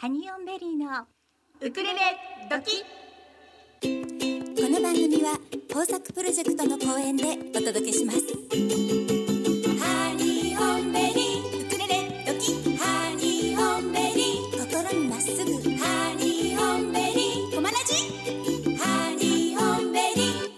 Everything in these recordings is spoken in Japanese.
ハニオンベリーのウクレレ時。この番組は豊作プロジェクトの公演でお届けします。ハニオンベリー。ウクレレ時。ハニオンベリー。心にまっすぐ。ハニオンベリー。コマラジハニオンベリー。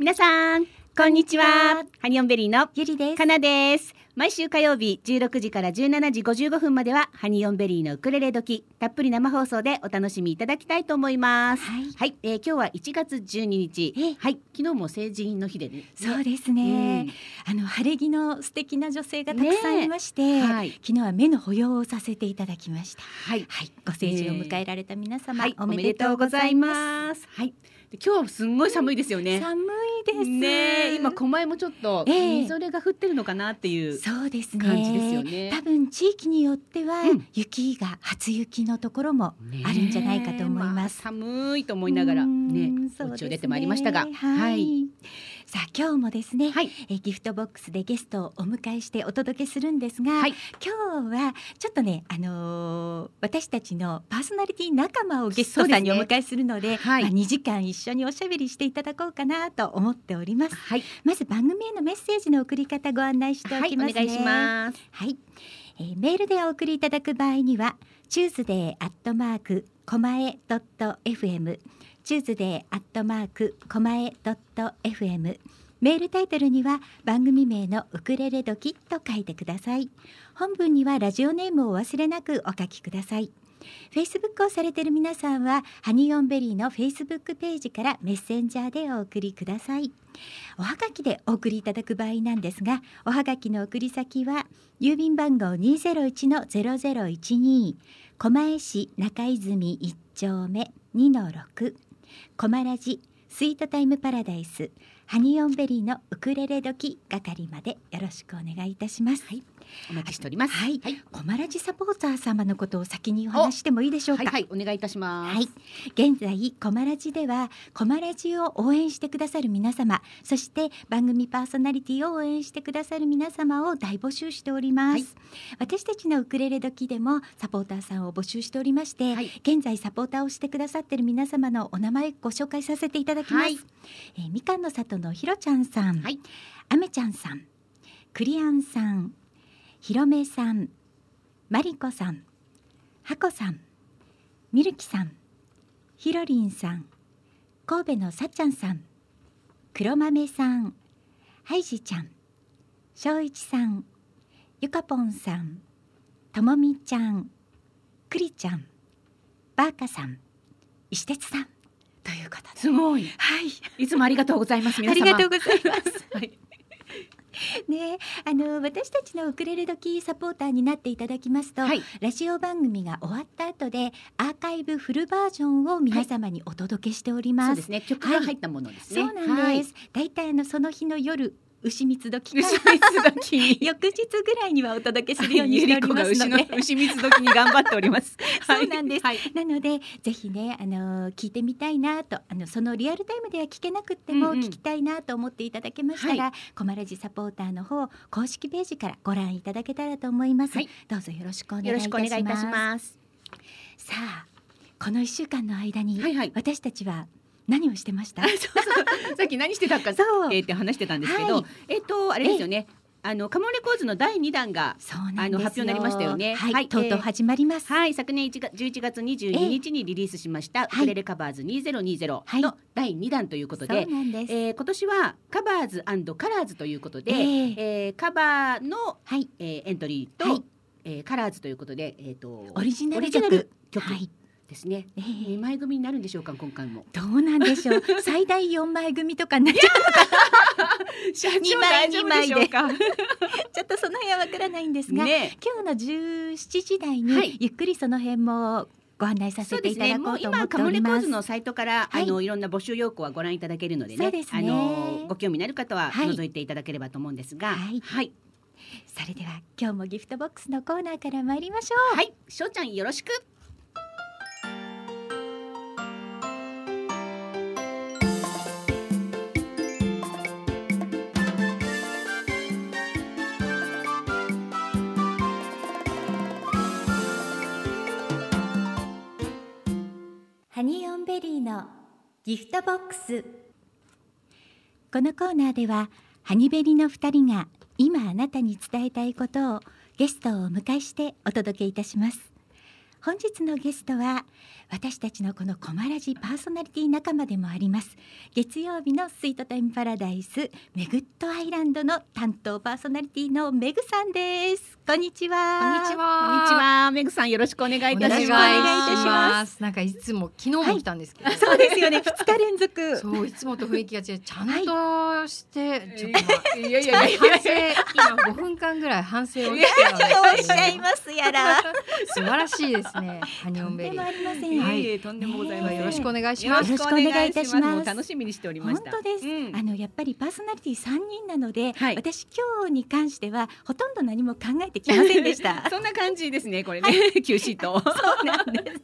皆さんこんにちは。ハニオンベリーのゆりです。かなです毎週火曜日16時から17時55分まではハニオンベリーのウクレレ時たっぷり生放送でお楽しみいただきたいと思います。はい。えー今日は1月12日えはい。昨日も成人の日でね。そうですね、あの晴れ着の素敵な女性がたくさんいまして、はい昨日は目の保養をさせていただきましたはい。はい、ご成人を迎えられた皆様、はい、おめでとうございます。す。はい、で今日はすんごい寒いですよね。寒いです。ねえ今狛江もちょっとええみぞれが降ってるのかなっていう。そうですね。感じですよね多分地域によっては、うん雪が初雪のところもあるんじゃないかと思います。ねえあ寒いと思いながらねうん、お家を出てまいりましたが、はい。さあ今日もですね、はい、え Gift Box でゲストをお迎えしてお届けするんですが、はい、今日はちょっとね、あのー私たちのパーソナリティ仲間をゲストさんにお迎えするので、はいまあ、2時間一緒におしゃべりしていただこうかなと思っております。はい、まず番組へのメッセージの送り方ご案内しておはい、きますね。お願いします。はい、えーメールでお送りいただく場合には、 Tuesday アットマークコマエドット FM、Tuesday アットマークコマエドット FM。メールタイトルには番組名のウクレレ時と書いてください。本文にはラジオネームを忘れなくお書きください。フェイスブックをされている皆さんはハニオンベリーのフェイスブックページからメッセンジャーでお送りください。おはがきでお送りいただく場合なんですが、おはがきの送り先は郵便番号201の0012狛江市中泉1丁目2コマラジスイートタイムパラダイスハニオンベリーのウクレレ時係までよろしくお願いいたします。はい、お待ちしております。はい。はい、コマラジサポーター様のことを先にお話してもいいでしょうか？はい、はい、お願いいたします。はい、現在コマラジではコマラジを応援してくださる皆様そして番組パーソナリティを応援してくださる皆様を大募集しております、はい。私たちのウクレレ時でもサポーターさんを募集しておりまして、はい。現在サポーターをしてくださっている皆様のお名前ご紹介させていただきます、はい。えーみかんの里のひろちゃんさん、はい、あめちゃんさん、クリアンさん、ひろめさん、まりこさん、はこさん、みるきさん、ひろりんさん、神戸のさっちゃんさん、黒豆さん、はいじちゃん、しょういちさん、ゆかぽんさん、ともみちゃん、くりちゃん、ばあかさん、石鉄さんということですごい。はい。いつもありがとうございます。皆あり様。がとうございます。はい、ね、あの私たちのウクレレ時サポーターになっていただきますと、はい、ラジオ番組が終わった後でアーカイブフルバージョンを皆様にお届けしております。そうですね。曲が入ったものですね。そうなんです。だいたいあのその日の夜牛蜜時。か牛蜜時。に。翌日ぐらいにはお届けするようにしております牛のので。牛蜜時に頑張っております。そうなんです。はい、なのでぜひねあの聞いてみたいなとあのそのリアルタイムでは聞けなくってもうんうん。聞きたいなと思っていただけましたら、はコマラジサポーターの方公式ページからご覧いただけたらと思います、はい。どうぞよろしくお願いいよろしたします。くお願いいたします。さあこの一週間の間に、はいはい。私たちは何をしてました？そうそうさっき何してたか えーって話してたんですけど、はい。えっ、とあれですよね。あのカモレコーズの第二弾があの発表になりましたよね。はい、はい。とうとう始まります、はい。昨年1月11月22日にリリースしました、いウクレレカバーズ2020はい。の第2弾ということで、なんです、えー今年はカバーズカラーズということで、ええ。えーカバーの、はい。えーエントリーと、はい。えーカラーズということで、えー、とオリジナル曲。ル曲。はいですね。えー二枚組になるんでしょうか今回も。どうなんでしょう。最大四枚組とかになっちゃう社二枚二枚で。か。ちょっとその辺はわからないんですが、ね。今日の17時台に、はい。ゆっくりその辺もご案内させていただこもううと思って今カモおります。レコーズのサイトから、はい。あのいろんな募集要項はご覧いただけるのでねですね。あのご興味のある方ははい覗いていただければと思うんですが。はい。はい、それでは今日もギフトボックスのコーナーから参りましょう。はい、しょうちゃんよろしくハニーオンベリーのギフトボックス。このコーナーではハニベリの2人が今あなたに伝えたいことをゲストをお迎えしてお届けいたします。本日のゲストは私たちのこのコマラジパーソナリティ仲間でもあります。月曜日のスイートタイムパラダイスメグットアイランドの担当パーソナリティのメグさんです。こんにちは。こんにちは。メグさんよろしくお願いいたします。お願いいたします。なんかいつも昨日も来たんですけど、そうですよね。二日連続。そういつもと雰囲気が違う。ちゃんとして、ちょっと、まあいやいやいや反省。今5分間ぐらい反省をしておっしゃいますやら。素晴らしいですね。ハニオンベリーとん。でもありません、はい。とんでもございません。よろしくお願いします。よろしくお願いいたします。楽しみにしておりま本した。当です、うん。あのやっぱりパーソナリティ三人なので、はい。私今日に関してはほとんど何も考えてきませんでした。そんな感じですねこれね Q シート。そうなんです。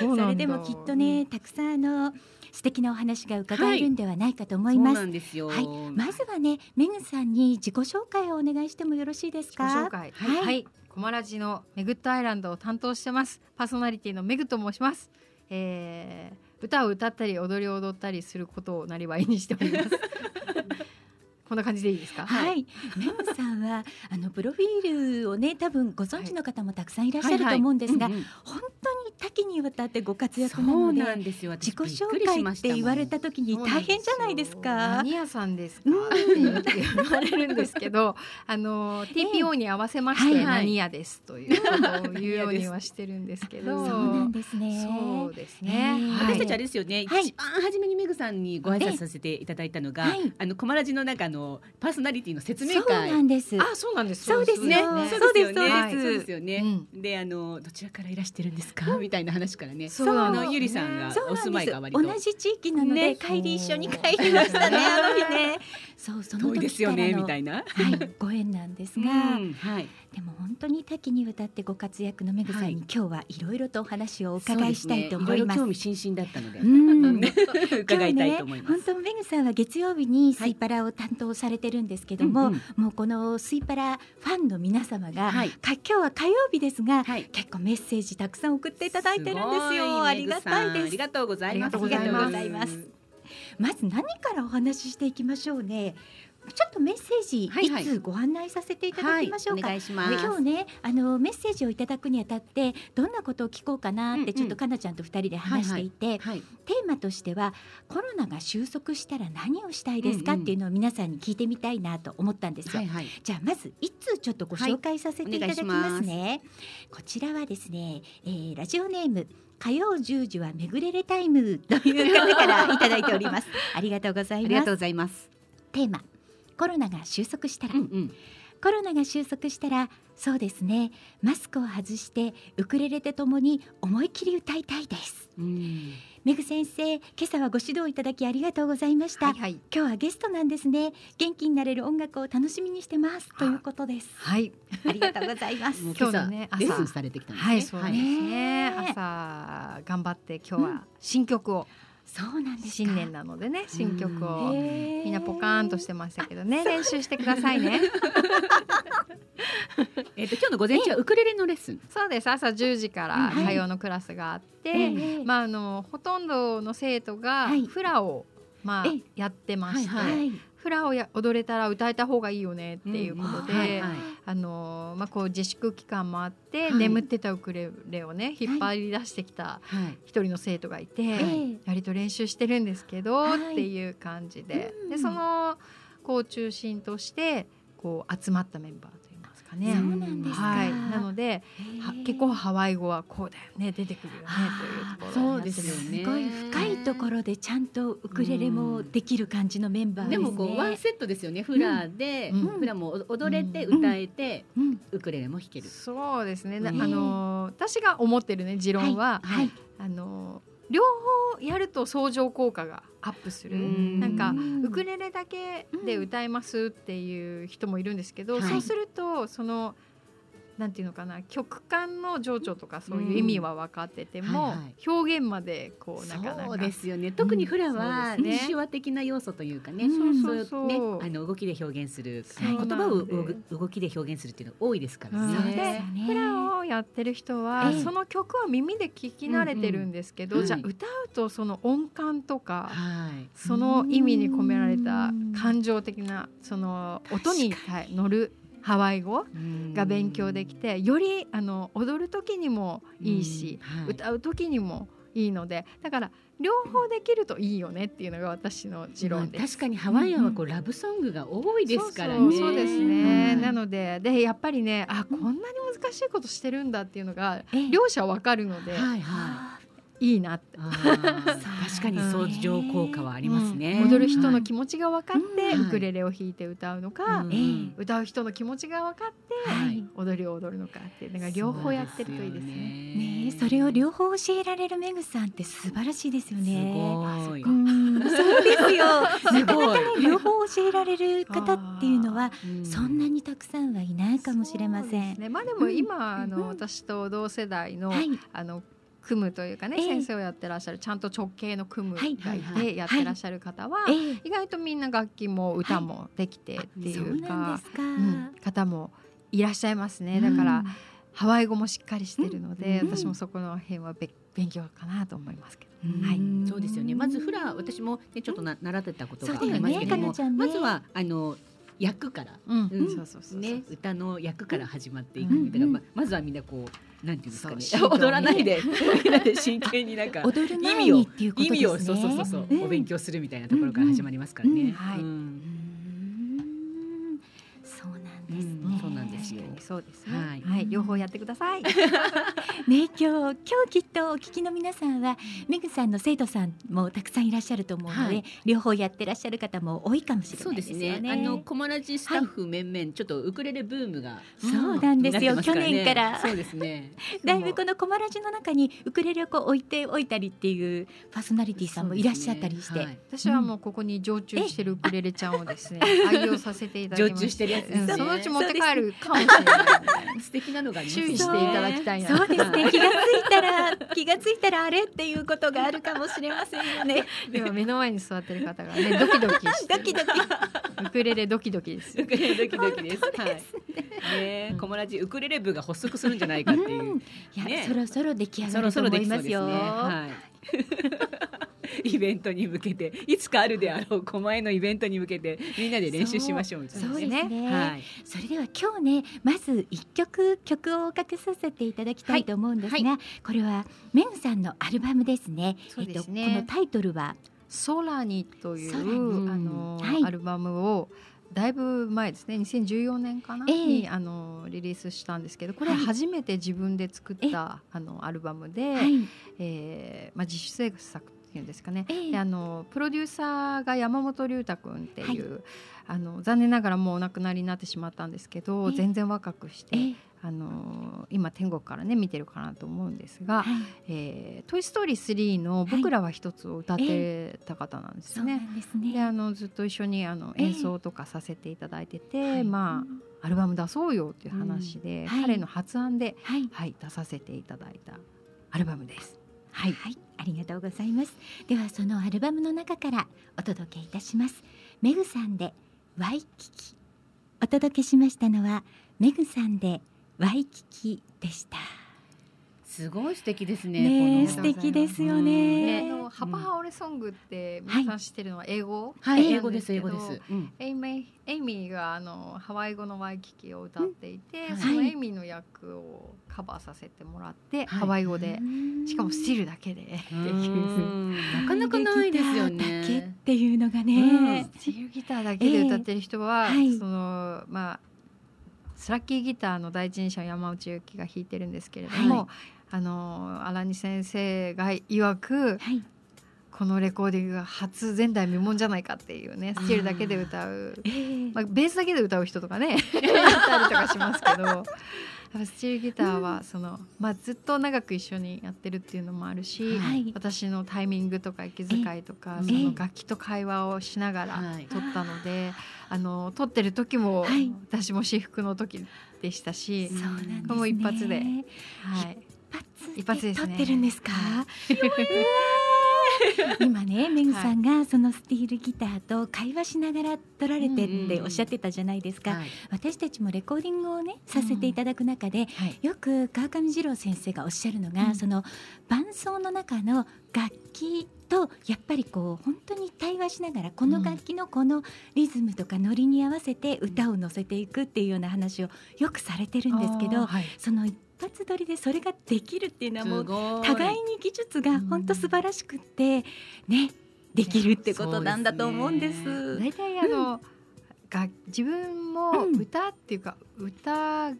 それでもきっとねたくさんあの素敵なお話が伺えるんではないかと思います、そうなんですよ。はい、まずはね、メグさんに自己紹介をお願いしてもよろしいです自己か。紹介。はい。はい、コマラジのメグッドアイランドを担当してます。パーソナリティのメグと申します、えー、歌を歌ったり踊りを踊ったりすることをなりわいにしております こんな感じでいいですか？はい、メグさんはあのプロフィールをね多分ご存知の方もたくさんいらっしゃると思うんですが、本当に多岐にわたってご活躍そうなのでなんですよ。私自己紹介って言われた時に大変じゃないですか。何屋さんですか？って言われるんですけど、あの TPO に合わせましてはいはい。何屋ですということを言うようにはしてるんですけど、そうなんですね。そうですね。私たちあれですよね、はい。一番初めにメグさんにご挨拶させていただいたのが、はい。あのコマラジの中のパーソナリティの説明そう会なんです。あ、そうなんです。そうですね、そうですよね。はい。そうですよね。うで、あのどちらからいらしてるんですか、みたいな話からね。そうあなの。のゆりさんがそうお住まいが割と。同じ地域なので、ね。帰り一緒に帰りましたねあの日ね。そうその遠いですよねみたいな。はい。ご縁なんですが、うんはい。でも本当に多岐にわたってご活躍のめぐさんに、はい。今日はいろいろとお話をお伺いしたいと思います。興味津々だったので、伺いたいと思います。本当めぐさんは月曜日にスイパラを担当されてるんですけども、うんうん。もうこのスイパラファンの皆様が、はい。か今日は火曜日ですが、はい。結構メッセージたくさん送っていただいてるんですよ。ありがたいです。ありがとうございます。まず何からお話ししていきましょうね。ちょっとメッセージ、はいはいいつご案内させていただきましょうか。はい今日ねあのメッセージをいただくにあたってどんなことを聞こうかなって、ちょっとかなちゃんと二人で話していて、はい。テーマとしてはコロナが収束したら何をしたいですか、っていうのを皆さんに聞いてみたいなと思ったんですよ。はいはい。じゃあまず一通ちょっとご紹介させていただきますね。はいこちらはですね、えーラジオネーム火曜10時はめぐれれタイムという方からいただいております。ありがとうございます。ありがとうございます。テーマコロナが収束したら、うんうん。コロナが収束したらそうですね。マスクを外してウクレレとともに思い切り歌いたいです。うん。めぐ先生今朝はご指導いただきありがとうございました。はいはい。今日はゲストなんですね。元気になれる音楽を楽しみにしてます。ということです。はい。ありがとうございます。今日のねレッスン朝されてきたんですね。はいそうですね。ね朝頑張って今日は新曲を、そうなんですか。新年なのでね新曲を。みんなポカーンとしてましたけどね。練習してくださいね。えっと今日の午前中はウクレレのレッスン。そうです。朝10時からはい。火曜のクラスがあって、ええまああのほとんどの生徒がはい。フラを、まあええ。やってまして、フラをや踊れたら歌えた方がいいよねっていうことで、自粛期間もあって、はい。眠ってたウクレレをね引っ張り出してきたはい。一人の生徒がいて、え割と練習してるんですけど、はいっていう感じで、うんでそのこう中心としてこう集まったメンバーかね。そうなんですか。はい、なのでは結構ハワイ語はこうだよね出てくるよねというところですよね。すごい深いところでちゃんとウクレレもできる感じのメンバーでね。もこうワンセットですよね。フラで、うん。フラも踊れてうん。歌えて、うん。ウクレレも弾ける。そうですね、あの私が思ってるね持論は、はい。あの両方やると相乗効果がアップする。うん。なんかうん。ウクレレだけで歌いますっていう人もいるんですけど、はい。そうするとそのなんていうのかな曲間の情緒とかそういう意味は分かってても、うんはいはい。表現までこうなかなか。そうですよね。特にフラはそうですね。手話的な要素というかね、うんそうそうねあの動きで表現する、言葉を動きで表現するっていうのが多いですからうん。ね。でね。フラをややってる人は、ええ。その曲は耳で聴き慣れてるんですけど、うんうんじゃあ歌うとその音感とか、はい。その意味に込められたうん。感情的なその音にはい乗るハワイ語が勉強できてよりあの踊る時にもいいし、うん。はい。歌う時にもいいのでだから両方できるといいよねっていうのが私の持論です。まあ確かにハワイアンはこうラブソングが多いですからね。そうですね、はいなのででやっぱりねあこんなに難しいことしてるんだっていうのがええ。両者わかるので、はいはい。いいな 確かに相乗効果はありますね。うん。踊る人の気持ちが分かって、うんウクレレを弾いて歌うのか、歌う人の気持ちが分かって、はい。踊りを踊るのかってだから両方やってるといいですね。ねえ。それを両方教えられるメグさんって素晴らしいですよね。すごい。うん。そうですよ。なかなかね両方教えられる方っていうのはうん。そんなにたくさんはいないかもしれませ。ん。ね、まあでも今、あうん。の私と同世代の、はい。あの組むというかね、ええ。先生をやってらっしゃるちゃんと直系の組むがいて、やってらっしゃる方は、ええ。意外とみんな楽器も歌もできてっていそううか方もいらっしゃいますね。だから、ハワイ語もしっかりしてるので、うん。私もそこの辺はべ勉強かなと思いますけど。うん。はい。んそうですよね。まずフラ私もねちょっとな習ってたことがありますけども、かなちゃんね。まずはあの役からうん。うんね歌の役から始まっていく。うん。だからままずはみんなこうなんていうんですかね。踊らないで。みんなで真剣になんか踊る前意味をにっていうこと意ですね。味をそうそうそうそううん。お勉強するみたいなところから始まりますからね。はいそうなんですよ。そうですね。はい。はい、両方やってください。ね今日今日きっとお聞きの皆さんはメグさんの生徒さんもたくさんいらっしゃると思うので、はい。両方やってらっしゃる方も多いかもしれないですすよね。ね。あのコマラジスタッフ面々ちょっとウクレレブームがそうなんですよなってます去年からそうですね。だいぶこのコマラジの中にウクレレをこう置いておいたりっていうパーソナリティさんもいらっしゃったりして、はい。私はもうここに常駐してるウクレレちゃんをですね、愛用させていただきま 常駐してるやつですね。うん。そのうち持って帰るかもしれない。素敵なのがあります注ね意していただきたいな。そうですね気がついたら気がついたらあれっていうことがあるかもしれませんよね。今目の前に座ってる方がねドキドキしてるドキドキウクレレドキドキですウ。クレレドキドキです。はい。ねうんコマラジウクレレ部が発足するんじゃないかっていう。うんいや、ねそろそろ出来上がると思。いますよ。はい。イベントに向けていつかあるであろう狛江のイベントに向けてみんなで練習しましょうみたいなそうですね。はい。それでは今日ねまず一曲曲をかけさせていただきたいと思うんですが、これはメグさんのアルバムですね。そうですね。えっと、このタイトルは？ソラニというあの、はい。アルバムをだいぶ前ですね。2014年かな、ええ。にあのリリースしたんですけどこれははい。初めて自分で作った、あのアルバムで、はい、えーまあ、自主制作っていうんですかね、ええ。であのプロデューサーが山本龍太君っていう、あの残念ながらもうお亡くなりになってしまったんですけど、ええ。全然若くして、えあの今天国からね見てるかなと思うんですが「はい、えートイ・ストーリー3」の「僕らは一つ」を歌ってた方なんですそうなね。んですね。であのずっと一緒にあのええ演奏とかさせていただいてて、はいまあアルバム出そうよっていう話で、はい彼の発案で、はい、はい、出させていただいたアルバムです。はい、はい、ありがとうございます。ではそのアルバムの中からお届けいたします。メグさんでワイキキ。お届けしましたのはメグさんでワイキキでした。すごい素敵ですね。ね素敵ですようん。ね。であのハパハオレソングって皆さん知ってるのは英語、はい、ええ英語です英語です。うん。エイエイミーがあのハワイ語のワイキキを歌っていて、うん。そのはい。エイミーの役をカバーさせてもらって、はい。ハワイ語で、しかもスティールだけで。っていううん。なかなかないですよギターだけっね。ていうのがね。スティールギターだけで歌ってる人は、ええ。はい。そのまあスラッキーギターの第一人者山内由紀が弾いてるんですけれども、はい。あの荒木先生が曰くはい。このレコーディングが初前代未聞じゃないかっていうねスティールだけで歌う。ええまあ、ベースだけで歌う人とかね いたりとかしますけどスチールギターはその、まあ、ずっと長く一緒にやってるっていうのもあるし、はい。私のタイミングとか息遣いとかえその楽器と会話をしながらはい。撮ったので、あの撮ってる時も、はい。私も私服の時でしたし、ね。も一発ではい、一発で撮ってるんですか？今ねめぐさんがそのスティールギターと会話しながら撮られてっておっしゃってたじゃないですか、はい。私たちもレコーディングをねさせていただく中で、はい。よく川上二郎先生がおっしゃるのが、うん。その伴奏の中の楽器とやっぱりこう本当に対話しながらこの楽器のこのリズムとかノリに合わせて歌を乗せていくっていうような話をよくされてるんですけど、はい。その一発撮りでそれができるっていうのはもう互いに技術が本当素晴らしくってねできるってことなんだと思うんです。大体あの、が自分もうん。歌っていうか、歌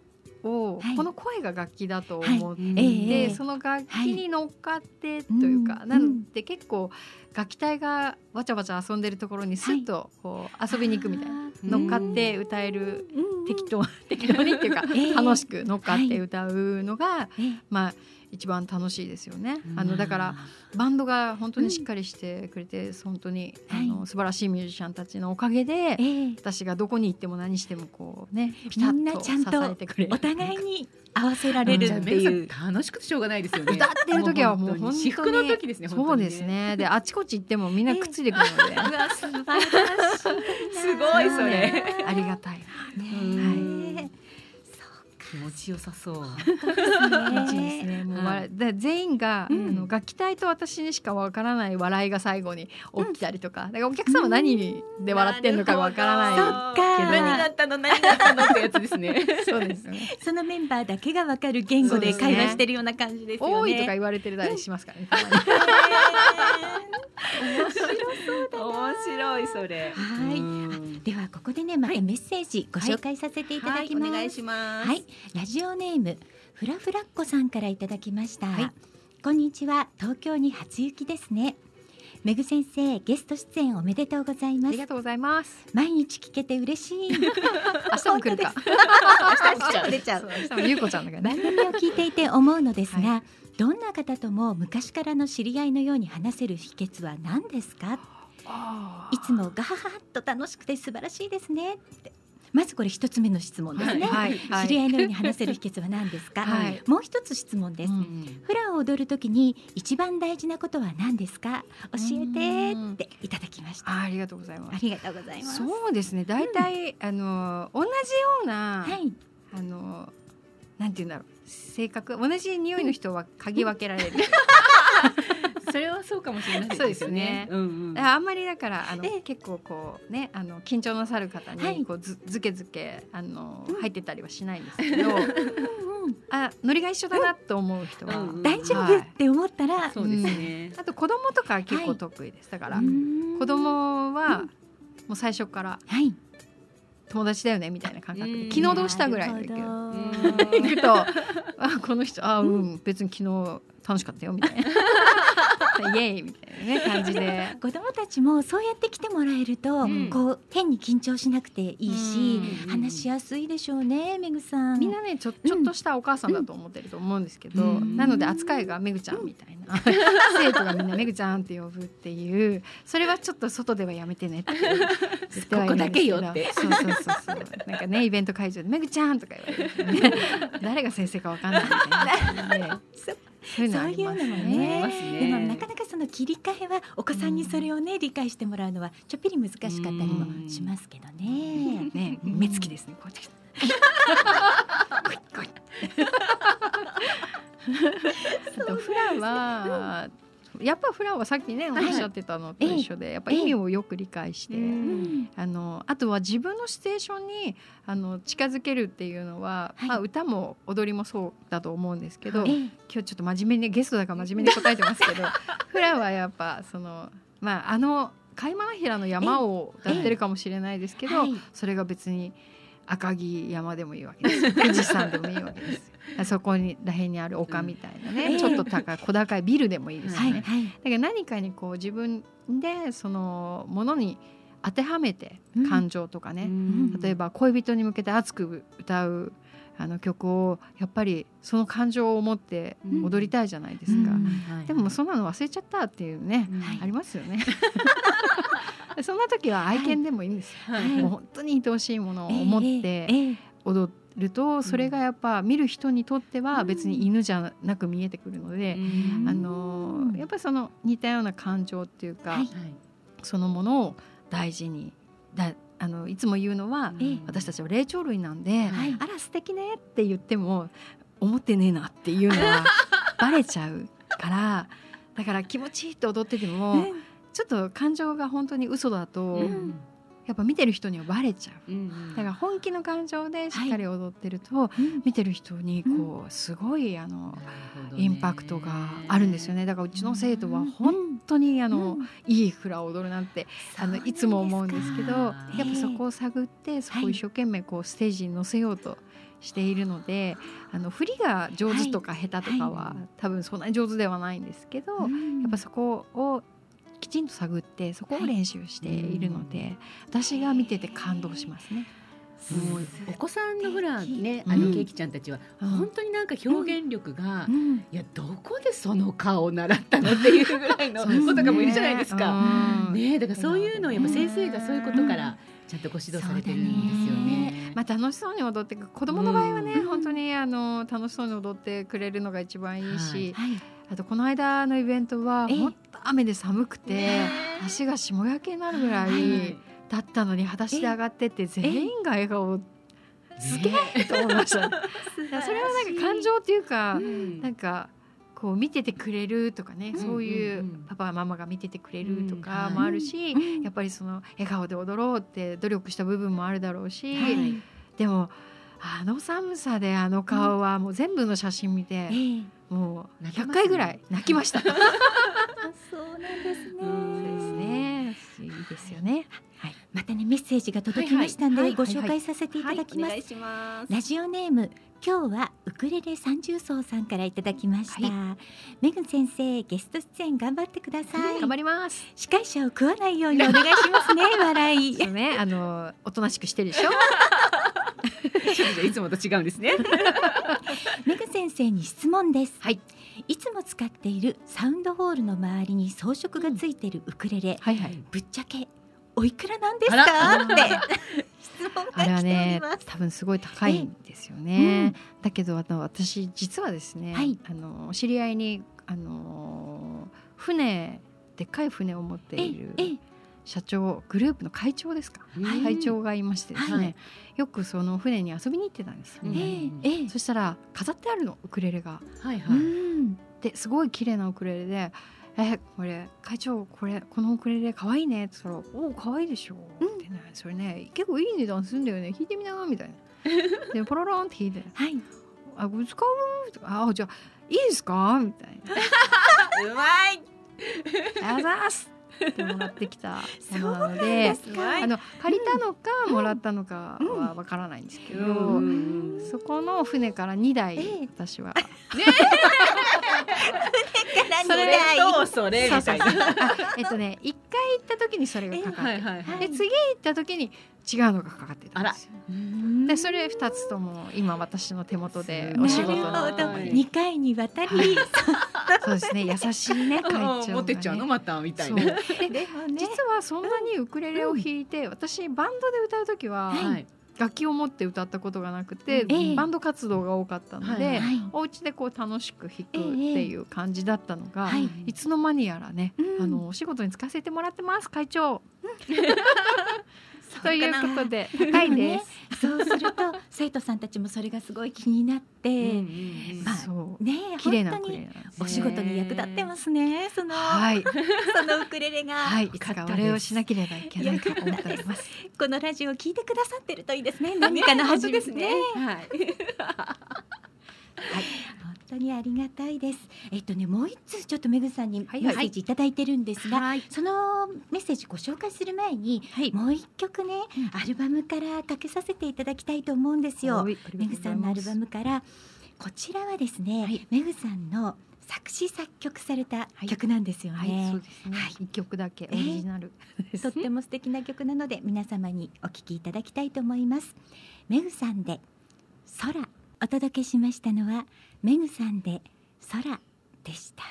を、はい。この声が楽器だと思って、はいええ。その楽器に乗っかってというか、うんなので結構楽器隊がわちゃわちゃ遊んでるところにスッとこう遊びに行くみたいな、な乗っかって歌えるうん。適当適当にっていうか、ええ。楽しく乗っかって歌うのが、ええ。まあ一番楽しいですよね。あのだからバンドが本当にしっかりしてくれて、本当にあの、はい素晴らしいミュージシャンたちのおかげで、ええ。私がどこに行っても何してもこうねピタみんなッとちゃんと支えてくれる。お互いに合わせられるっていう。楽しくてしょうがないですよね。歌ってる時はもう本当に。至福の時ですね。そうです。ね。であちこち行ってもみんなくっついてくるので、うわ素晴らしい。な。すごいそれ。ありがたい。ね気持ちよさそう。な気持ちいいですね。ね もうはい笑いで全員が、うんあの楽器隊と私にしかわからない笑いが最後に起きたりとか,、だからお客さんは何で笑ってんのかわからない、そっか何があったの何があったのってやつですね。そうですねそのメンバーだけがわかる言語で会話してるような感じですよね。多いとか言われてるたりしますからね、面。面白いそれ。はいうんではここでねまたメッセージご紹介させていただきます。はいお願いします。はい、ラジオネームフラフラッコさんからいただきました。はいこんにちは、東京に初雪ですね。めぐ先生、ゲスト出演おめでとうございますありが。とうございます毎日聞けて嬉しい。明日も来るか 明日も出ちゃう。明日もゆうこちゃんだからね番組を聞いていて思うのですが、はどんな方とも昔からの知り合いのように話せる秘訣は何ですか？いつもガハハッと楽しくて素晴らしいですね。って。まずこれ一つ目の質問ですね、はい。はい。知り合いのように話せる秘訣は何ですか、はい。もう一つ質問です、うんフラを踊るときに一番大事なことは何ですか？教えてっていただきました。あありがとうございます。ありがとうございます。そうですね。大体、あの同じような、はい。あのなんて言うんだろう。性格同じ匂いの人は嗅ぎ分けられる。そ れはそうかもしれないですね。あんまりだからあのえ？え結構こうねあの緊張なさる方はい。にこうずずけずけあの、うん。入ってたりはしないんですけどあノリが一緒だなと思う人は、大丈はい。夫って思ったら、そうですね。あと子供とか結構得意です、だから、うん。子供はうん。もう最初からはい。友達だよねみたいな感覚うん。で昨日どうしたぐらいだけ？どなるほど。行くとあこの人あうん別に昨日楽しかったよみたいな イエーイみたいなね感じで。子供たちもそうやって来てもらえると、うん。こう変に緊張しなくていいし、うん。話しやすいでしょうねめぐさん。みんなねちょちょっとしたお母さんだと思ってると思うんですけど、うん。なので扱いがめぐちゃんみたいな、生徒がみんなめぐちゃんって呼ぶっていう。それはちょっと外ではやめてねって ここだけよって。そうそうそうそうなんかねイベント会場でめぐちゃんとか言われて、ね、誰が先生かわかんないみたいなそういうのもね。ねでもなかなかその切り替えはお子さんにそれをね、理解してもらうのはちょっぴり難しかったりもしますけどね。ね、うん目つきですね。こうやって。フラ は。やっぱフラはさっきねおっはいしゃってたのと一緒で、やっぱ意味をよく理解して、うん。あのあとは自分のシチュエーションにあの近づけるっていうのは、はい。まあ歌も踊りもそうだと思うんですけど、今日ちょっと真面目にゲストだから真面目に答えてますけど フラはやっぱそのまああの貝間平の山を歌ってるかもしれないですけど、はい。それが別に赤城山でもいいわけですよ。富士山でもいいわけですよ。そこにらへんにある丘みたいなね、うん。ちょっと高い小高いビルでもいいですよね、はい。はい。だから何かにこう自分でそのものに当てはめてうん。感情とかね、うん。例えば恋人に向けて熱く歌うあの曲をやっぱりその感情を持って踊りたいじゃないですか、うん。はい。でもそんなの忘れちゃったっていうね、うん。はい。ありますよね そんな時は愛犬でもいいんです。よ、はい。もう本当に愛おしいものを思ってええええ踊るとそれがやっぱ見る人にとっては別に犬じゃなく見えてくるので、うん。あのやっぱりその似たような感情っていうか、はい。そのものを大事にだあのいつも言うのは、ええ。私たちは霊長類なんで、はい。あら素敵ねって言っても思ってねえなっていうのはバレちゃうからだから気持ちいいって踊ってても、ちょっと感情が本当に嘘だと、うん。やっぱ見てる人にはバレちゃう。うんだから本気の感情でしっかり踊ってると、うん。見てる人にこうすごいあのね。インパクトがあるんですよね。だからうちの生徒は本当にあの、うん。いいフラを踊るなんてあのいつも思うんですけどやっぱそこを探ってそこを一生懸命こうステージに乗せようとしているのであの振りが上手とか下手とかは、はい。多分そんなに上手ではないんですけど、うん。やっぱそこをきちんと探ってそこを練習しているので、私が見てて感動しますね。もうお子さんのフラねうんあのケーキちゃんたちはうん。本当になんか表現力がうん。いやどこでその顔を習ったのっていうぐらいの 子とかもいるじゃないですか。うん。ねえだからそういうのをやっぱ先生がそういうことからちゃんとご指導されてるんですよね。まあ、楽しそうに踊ってく子供の場合はね、うん。本当にあの楽しそうに踊ってくれるのが一番いいし、はい。あとこの間のイベントはええ。本当雨で寒くて、ね。足が霜焼けになるぐらはいい。だったのに裸足で上がってって全員が笑顔。すげねえと思いました、ね、それはなんか感情っていうか、うん。なんかこう見ててくれるとかね、うんそういううんうんパパママが見ててくれるとうんかはいもあるし、うん。やっぱりその笑顔で踊ろうって努力した部分もあるだろうし、はい。でもあの寒さであの顔はもう全部の写真見て、ええもう100泣けますね回ぐらい泣きました。そうあそうなんですね うんですね。いいですよね。はい。またねメッセージが届きましたので、はいはいご紹介させていただきます。ラジオネーム今日はウクレレ三重奏さんからいただきました、はめぐ先生ゲスト出演頑張ってください頑張ります。司会者を食わないようにお願いしますね 笑いね、あのおとなしくしてるでしょ？いつもと違うんですね。めぐ先生に質問ですはい。いつも使っているサウンドホールの周りに装飾がついているウクレレ、はいはい。ぶっちゃけおいくらなんですか？って 質問があれは来ておりねます、多分すごい高いんですよね。だけどあの私実はですね、はいあの知り合いにあの船でっかい船を持っているええ社長グループの会長ですか？はい会長がいましてですね、はいよくその船に遊びに行ってたんですようんね。ええええそしたら飾ってあるのウクレレが。はいはい。うんですごい綺麗なウクレレで「えこれ会長これこのウクレレ可愛いね」って言ったら「おお可愛いでしょ」ってねそれね結構いい値段するんだよね弾いてみな」みたいな。でポロロンって弾いてはい「あこれ使う?」とか「あじゃあいいですか?」みたいな うまい。「あざーす!」ってもらってきたものなのであの借りたのかもらったのかはわからないんですけど、うんそこの船から2台、ええ。私は。それとそれみたいな。あえっとね1回行った時にそれがかかって、はいはいはい。で次行った時に違うのがかかってたんですよ。でそれ2つとも今私の手元でお仕事の。なるほど。はい二回にわたり、そうですね。優しいね会長が、ね、持ってっちゃうの？またみたいな。ね。実はそんなにウクレレを弾いて、私バンドで歌う時ははい。楽器を持って歌ったことがなくて、ええ。バンド活動が多かったので、はい。はい。お家でこう楽しく弾くっていう感じだったのが、はい。いつの間にやらね、うん。あのお仕事に使わせてもらってます会長。そうというかな。ことで 高いです。そうすると生徒さんたちもそれがすごい気になって、まあそう。ね綺麗な本当にお仕事に役立ってますね。その、はい、そのウクレレが、はい、いつかお礼をしなければいけないと思っております。このラジオを聞いてくださってるといいですね。何かの始めですね。はい。本当にありがたいですえっとねもう一通ちょっとめぐさんにメはいはいッセージいただいてるんですが、はい。そのメッセージご紹介する前にはい、もう一曲ね、アルバムからかけさせていただきたいと思うんですよ。はいめぐさんのアルバムからこちらはですね、はいめぐさんの作詞作曲されたはい曲なんですよね。はい、そうですね。はい一曲だけオリジナル です。とっても素敵な曲なので皆様にお聴きいただきたいと思います。めぐさんで空お届けしましたのはめぐさんで空でした。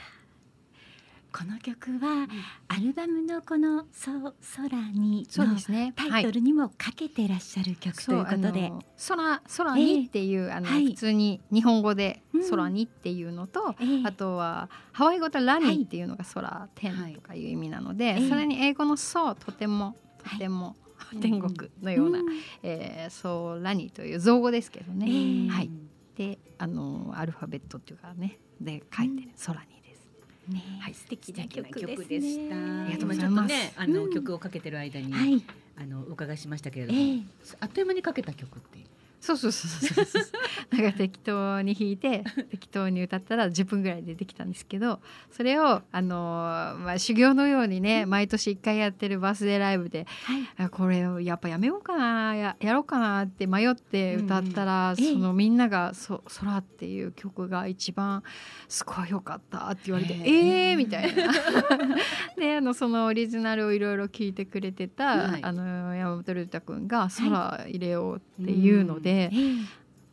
この曲はアルバムのこのそう空にのそうですね。タイトルにもかけてらっしゃる曲ということで、あの空空にっていう、あのはい。普通に日本語でうん。空にっていうのと、ええ。あとはハワイ語でラはい。ニーっていうのが空、天とかいう意味なので、ええ。それに英語のそうとてもとても、天国のような、ん。えーそうラニーという造語ですけどね、ええはい。であのアルファベットっていうかね。で書いて、空にです。ねはい。素敵なな曲でした。ね。ありがとうござい今ちょっとますね、あの、うん。曲をかけてる間に、はい、あのお伺いしましたけれどえも、え。あっという間にかけた曲って。そうそうそうそうそう。なんか適当に弾いて適当に歌ったら10分ぐらいでできたんですけどそれをあのーまあ修行のようにね毎年1回やってるバースデーライブではい。あこれをやっぱやめようかなややろうかなって迷って歌ったら、うん。そのみんながそ「空」っていう曲が一番すごい良かったって言われて「へええー!」みたいな。であのそのオリジナルをいろいろ聞いてくれてた、はい。あの山本龍太くんが「空入れよう」っていうので、ええ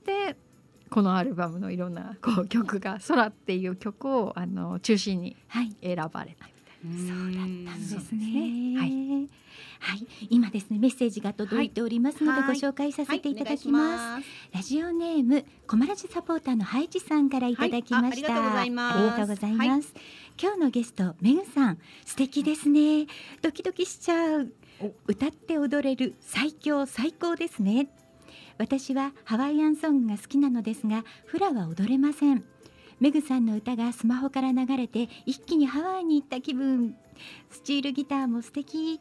でこのアルバムのいろんなこう曲が「空」っていう曲をあの中心にはい。選ばれたみたいそうだったんですね。ね。は、はい。い今ですねメッセージが届いておりますので、はい。ご紹介させていただきます。ラジオネームコマラジサポーターのハイジさんからいただきました。はい。あありがとうございます。ありがとうございます。今日のゲストメグさん。素敵ですね。ドキドキしちゃう。歌って踊れる。最強最高ですね。私はハワイアンソングが好きなのですがフラは踊れません。メグさんの歌がスマホから流れて一気にハワイに行った気分。スチールギターも素敵。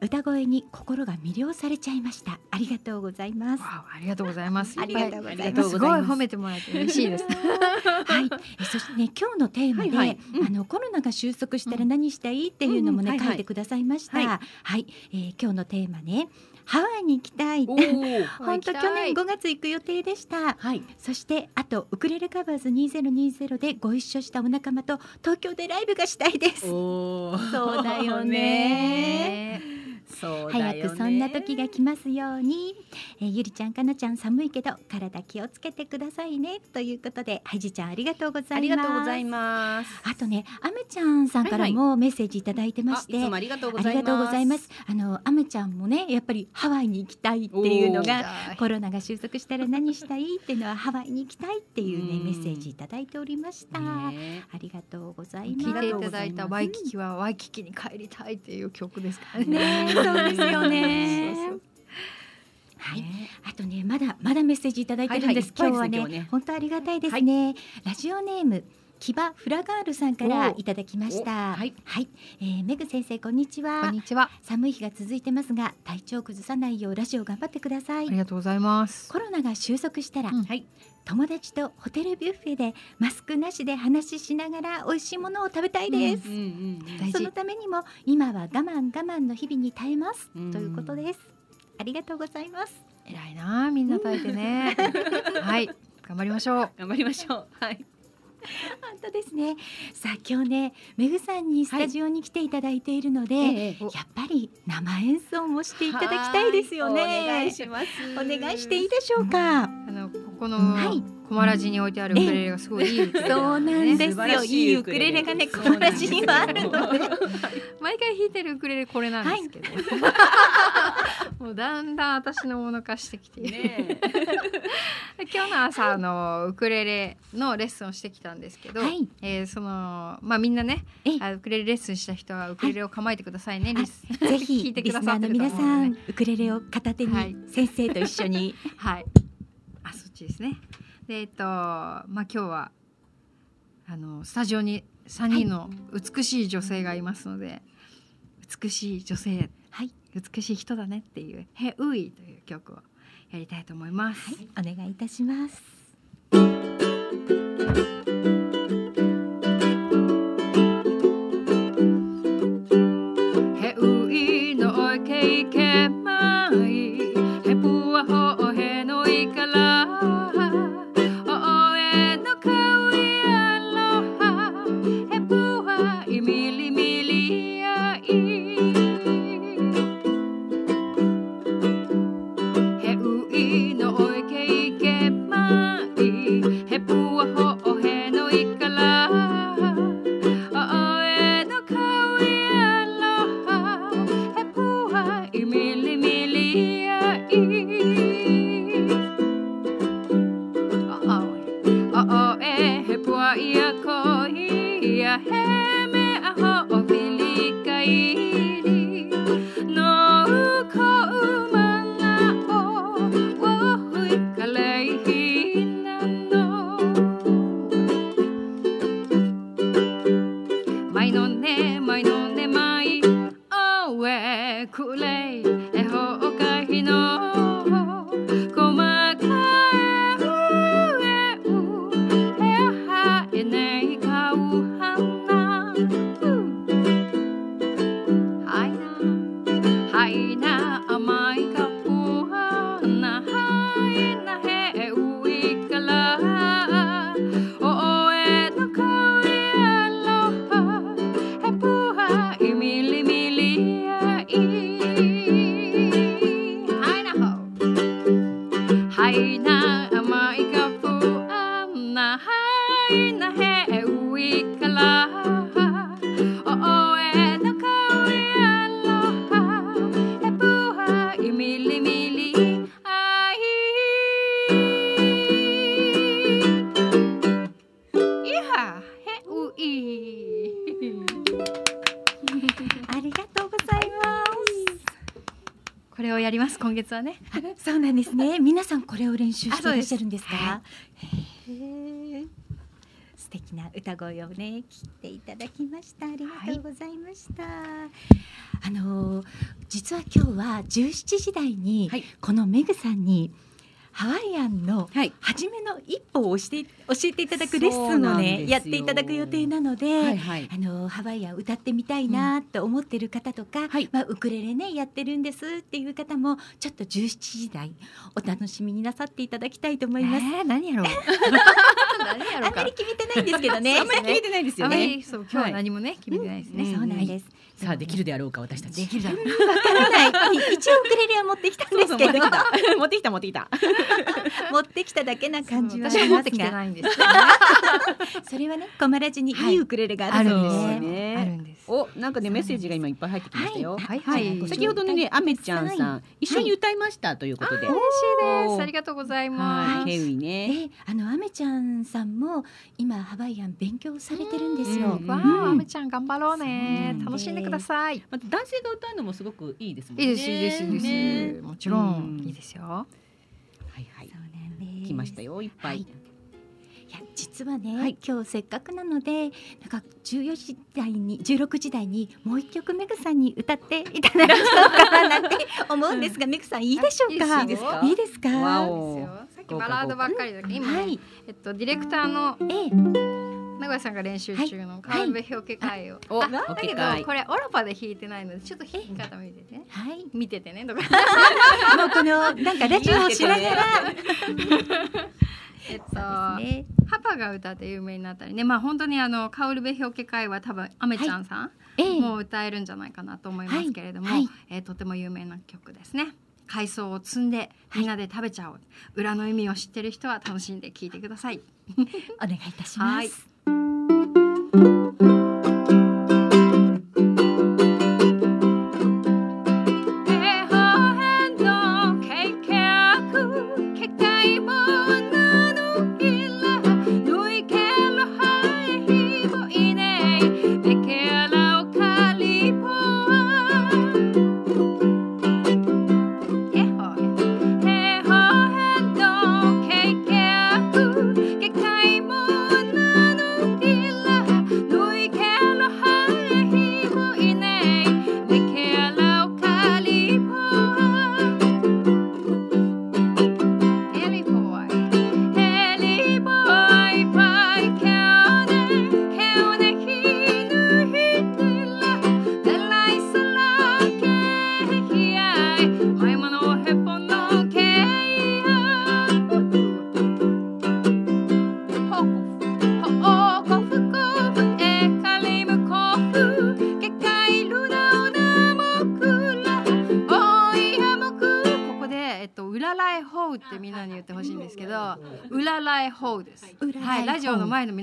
歌声に心が魅了されちゃいました。ありがとうございます。わあありがとうございます。ありがとうございます。ごい褒めてもらえて嬉しいです。はい、えそしてね今日のテーマで、はいはい。うん。あのコロナが収束したら何したいっていうのもね、うんうん。はいはい。書いてくださいました。ははいい、えー今日のテーマねハワイに行きたい。本当去年5月行く予定でした。はい。そしてあとウクレレカバーズ2020でご一緒したお仲間と東京でライブがしたいです。そうだよねね そうだよね。早くそんな時が来ますように、えーゆりちゃんかなちゃん寒いけど体気をつけてくださいね。ということではいじちゃんありがとうございます。ありがとうございます。あとねあめちゃんさんからもメッセージいただいてまして、あいつもありがとうごあざいます。りがとうございます。あのあめちゃんもねやっぱりハワイに行きたいっていうのおがーコロナが収束したら何したいっていうのはハワイに行きたいっていうねうん。メッセージいただいておりました、ね。ありがとうございます。聞いていただいたワイキキはワイキキに帰りたいっていう曲ですからね。ねそうですよね。はい。ね。あとねまだまだメッセージいただいてるんです、はいはい。今日はね本当ありがたいですね、ラジオネームキバフラガールさんからいただきました。おはい、えーメグ先生こんにちこはんにちは。寒い日が続いてますが体調崩さないようラジオ頑張ってください。ありがとうございます。コロナが収束したら、うん。はい。友達とホテルビュッフェでマスクなしで話ししながら美味しいものを食べたいです、うんうんうんそのためにも今は我慢我慢の日々に耐えます、うん。ということです。ありがとうございます。偉いなあみんな耐えてね。はい。頑張りましょう。頑張りましょう。はい。本当ですね。さあ今日ねめぐさんにスタジオに来ていただいているので、ええお。やっぱり生演奏もしていただきたいですよね。はいお願いします。お願いしていいでしょうか、あのここのはいコマラジに置いてあるウクレレがすごいいいウクレレそうなんですよ。いいいウクレレがねこのラジにはあるの。で 毎回弾いてるウクレレこれなんですけど、もうだんだん私のもの化してきてね。今日の朝あのウクレレのレッスンをしてきたんですけど、はい。えーそのまあみんなねえあウクレレレッスンした人はウクレレを構えてくださいね、リスぜ聞ひいてくださってると皆さ思うので。んウクレレを片手にはい。先生と一緒に。はい。あそっちですねでえっとまあ今日はあのスタジオに3人の美しい女性がいますので、美しい女性はい。美しい人だねっていう「ヘウイ」という曲をやりたいと思います。お願いいたしますそうなんですね。皆さんこれを練習していらっしゃるんですか？はへえ素敵な歌声をね聞いていただきました。ありがとうございました、あのー実は今日は17時台に、はい。このメグさんにハワイアンのはい。初めの一歩をして教えていただくレッスンをねやっていただく予定なので、はいはい。あのハワイアン歌ってみたいなと思ってる方とか、はい。まあ、ウクレレねやってるんですっていう方もちょっと17時台お楽しみになさっていただきたいと思います。えー、何やろ あんまり決めてないんですけどね。あんまり決めてないですよね。りそう今日は何もね、決めてないですね、うん。そうなんです。さあできるであろうか私たち。できるだろう。わからない。一応ウクレレは持ってきたんですけど、持ってきた。持ってきた持ってきた。だけな感じは私しますが、それはね、コマラジにい。いウクレレがあるんですはいね。あるんですおなんかねメッセージが今いっぱい入ってきましたよ。はいはい先ほどのねあめちゃんさん一緒に歌いましたということで。嬉しいです。ありがとうございはます。いヘウイね。で、あのアメちゃんさんも今ハワイアン勉強されてるんですよ。うんわうん。あ、あめちゃん頑張ろうね。楽しんでください。また男性が歌うのもすごくいいですもんね。いいですいいですいいです、ね。もちろん、うん。いいですよ。はいはい。来ましたよいっぱいいや実はね、はい。今日せっかくなのでなんか14時台に16時台にもう一曲メグさんに歌っていただけようかななんて思うんですが、メグさんいいでしょうか？いいですよ。いいですか？わいいお。ですよさっきバラードばっかりだけど今ね、はい。えっとディレクターのええ。名古屋さんが練習中のカールベ表記会を、おあだけどこれオラパで弾いてないのでちょっと弾き方見ててはい見ててねとかもうこのなんかラジオをしながらえっとね。パパが歌って有名になったりね。まあ本当にあのカウルベ表記会は多分アメちゃんさん、ええ。もう歌えるんじゃないかなと思いますけれども、はい。はいえーとても有名な曲ですね。海藻を摘んでみんなで食べちゃおう、裏の意味を知ってる人は楽しんで聴いてください。お願いいたします。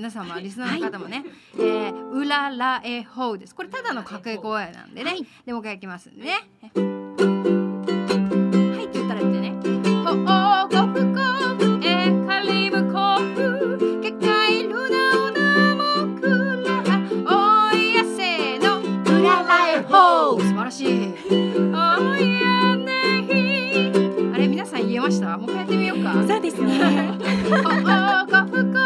皆様リスナーの方もね「はい、えー、うららえほう」です。これただの掛け声なんでね、はい、でもう一回いきますね。はい。って言ったら言ってね「ほおごふこえけかいおいやせのうららえほう」素晴らしい。おいやねひ。あれ皆さん言えました？もう一回やってみようか。そうですね。おごふこ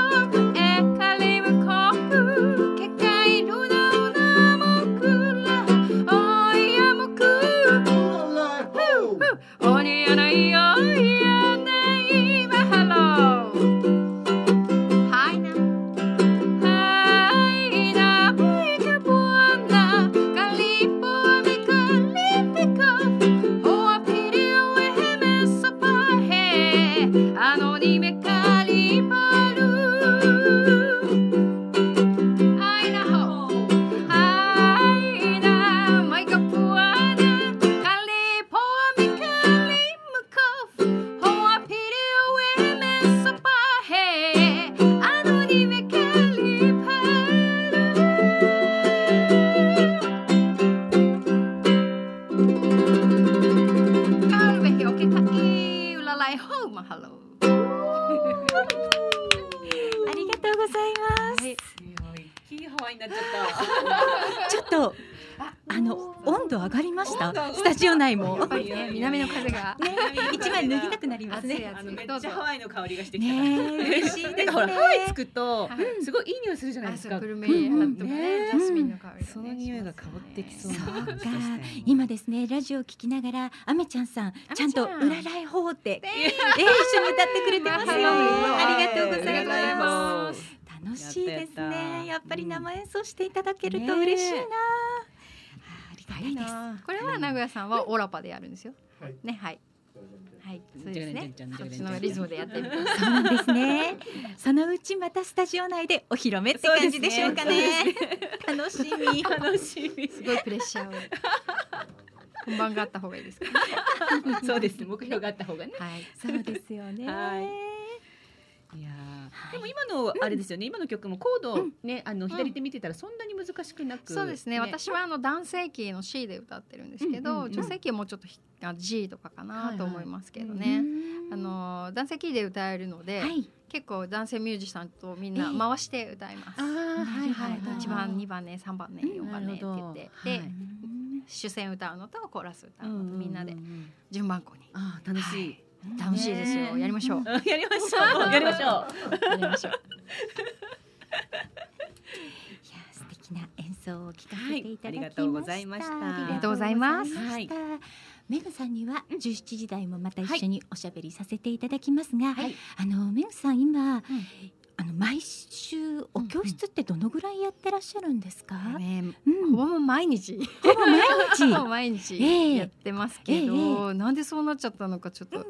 スタジオ内もやっぱりね 南の風が。ね。一枚脱ぎたくなりますね。あのめっどうぞ。ちゃハワイの香りがしてきた。嬉しいですね。なんかほらハワイ着くとはい。すごいいい匂いするじゃないあですか。そうプルメリアハットもねねジャスミンの香りその匂いが香ってきそう今ですねラジオを聞きながらアメちゃんさんちゃんとアメちゃん裏ライホーって、え。ー一緒に歌ってくれてますよ。ありがとうございます。楽しいですね。やっぱり生演奏していただけると嬉しいな、たいです。これは名古屋さんはオラパでやるんですよ。はい。ねはい。はいそうですね。そっちのリズムでやってみて そうですね。そのうちまたスタジオ内でお披露目って感じでしょうかね。楽しみ。楽しみ。すごいプレッシャーを。本番があった方がいいですか？そうです。ね。目標があった方がね。はい。そうですよね。はいいやー。でも今のあれですよね。今の曲もコードね、あの左手見てたらそんなに難しくなく。そうですね。私はあの男性キーの C で歌ってるんですけど、うんうんうん。女性キーはもうちょっと G とかかなと思いますけどうね、んあの男性キーで歌えるので、はい。結構男性ミュージシャンとみんなええ回して歌います。ああはいはいはい、はい。1番2番ね3番ね4番ねって言って、で、はい。主戦歌うのとコーラス歌うのうんうんうんとみんなで順番こに、ああ楽しい。楽しいですよ、ね やりましょう、やりましょう。やりましょう。やりましょう。いや素敵な演奏を聞かせていただきました。はいありがとうございました。ありがとうございます。りがとうございメグさんには17時台もまた一緒におしゃべりさせていただきますが、はい。あのメグさん今、あの毎週お教室ってどのぐらいやってらっしゃるんですか？ねうん、ほぼ毎日。ほぼ毎日。ほぼ毎日ええ。やってますけど、えなんでそうなっちゃったのかちょっと、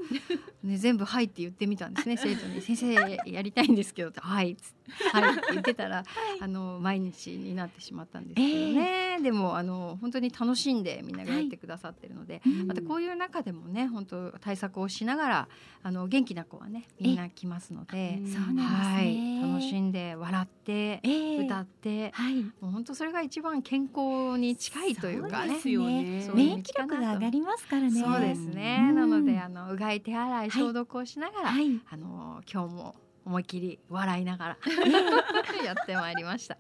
ね、全部「はい」って言ってみたんですね 生徒に「先生やりたいんですけど」って「はい」っつって「はい」って言ってたら あの毎日になってしまったんですけどね、でもあの本当に楽しんでみんながやってくださってるので、うん。またこういう中でもね本当対策をしながらあの元気な子はねみんな来ますので、そうなんですはい。ね。楽しんで笑ってええ。歌って、はい。もう本当それが一番健康に近いというかね。そうですよね。免疫力が上がりますからね。そうですね、うん。なのであのうがい手洗い消毒をしながら、はい。あの今日も思いっきり笑いながら やってまいりました。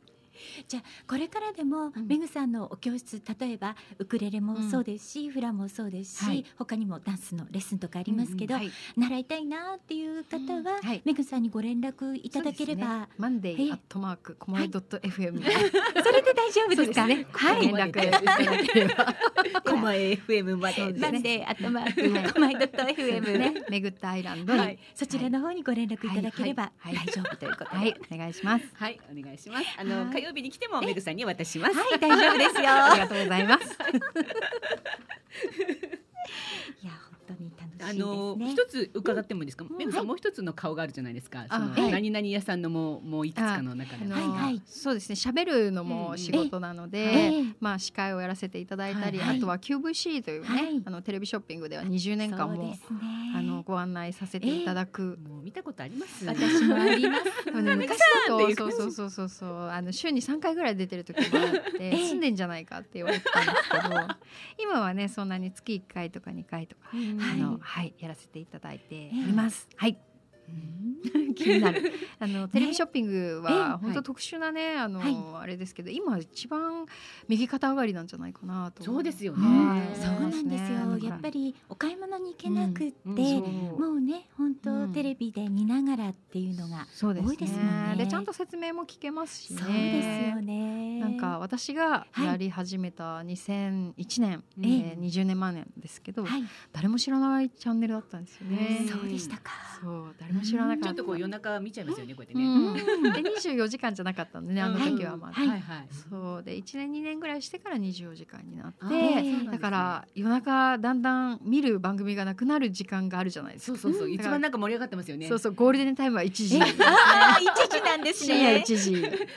じゃあこれからでも、うん。メグさんのお教室例えばウクレレもそうですし、フラもそうですし、はい。他にもダンスのレッスンとかありますけど、はい、習いたいなっていう方は、うん。はい。メグさんにご連絡いただければ、マンデはいーアットマークコマイドット FM で、それで大丈夫ですか？ね。はい。連絡いただければコマ FM まで。そうですね。なんで、あとマーク、コマイドット FM ね。ね、めぐったアイランド。に、ははい。い、そちらの方にご連絡いただければ大丈夫ということで。はい、お願いします。はい、お願いします。あのはい。火曜日に来てもメグさんに渡します。はい、大丈夫ですよ。ありがとうございます。いや、あの一つ伺ってもいいですか？メグさんもう一つの顔があるじゃないですか。そのはい。何々屋さんのもうもういくつかの中で。そうですね、喋るのも仕事なので、ええ。まあ司会をやらせていただいたり、あとは QVC というね、はい。あのテレビショッピングでは20年間も。あのご案内させていただく。もう見たことあります。私もあります。昔だとそうそうそうそうそう。あの週に3回ぐらい出てる時もあってええ。住んでんじゃないかって言われてたんですけど 今はねそんなに月1回とか2回とか、あのはいやらせていただいています。はい 気になる。あのテレビショッピングええは本当特殊なね、あの、はあれですけど今一番右肩上がりなんじゃないかなと。そうですよね。はい。そうなんですよ。ね。やっぱりお買い物に行けなくって、もうね、本当、うん。テレビで見ながらっていうのが、多いですもんね。でちゃんと説明も聞けますしね。そうですよね。なんか私がやり始めた2001年、うんえー20年前年ですけど、はい、誰も知らないチャンネルだったんですよね。うんそうでしたか。そう誰も知らなかった。ちょっとこう夜中見ちゃいますよねこうやってうね。ん、で24時間じゃなかったんでねあの時はまだ。はいはいはい。そうで1年2年ぐらいしてから24時間になってだから夜中だんだん見る番組がなくなる時間があるじゃないですか。そうそうそううん一番なんか盛り上がってますよね。そうそうゴールデンタイムは1時え、ああ、一時なんです深夜ね。1時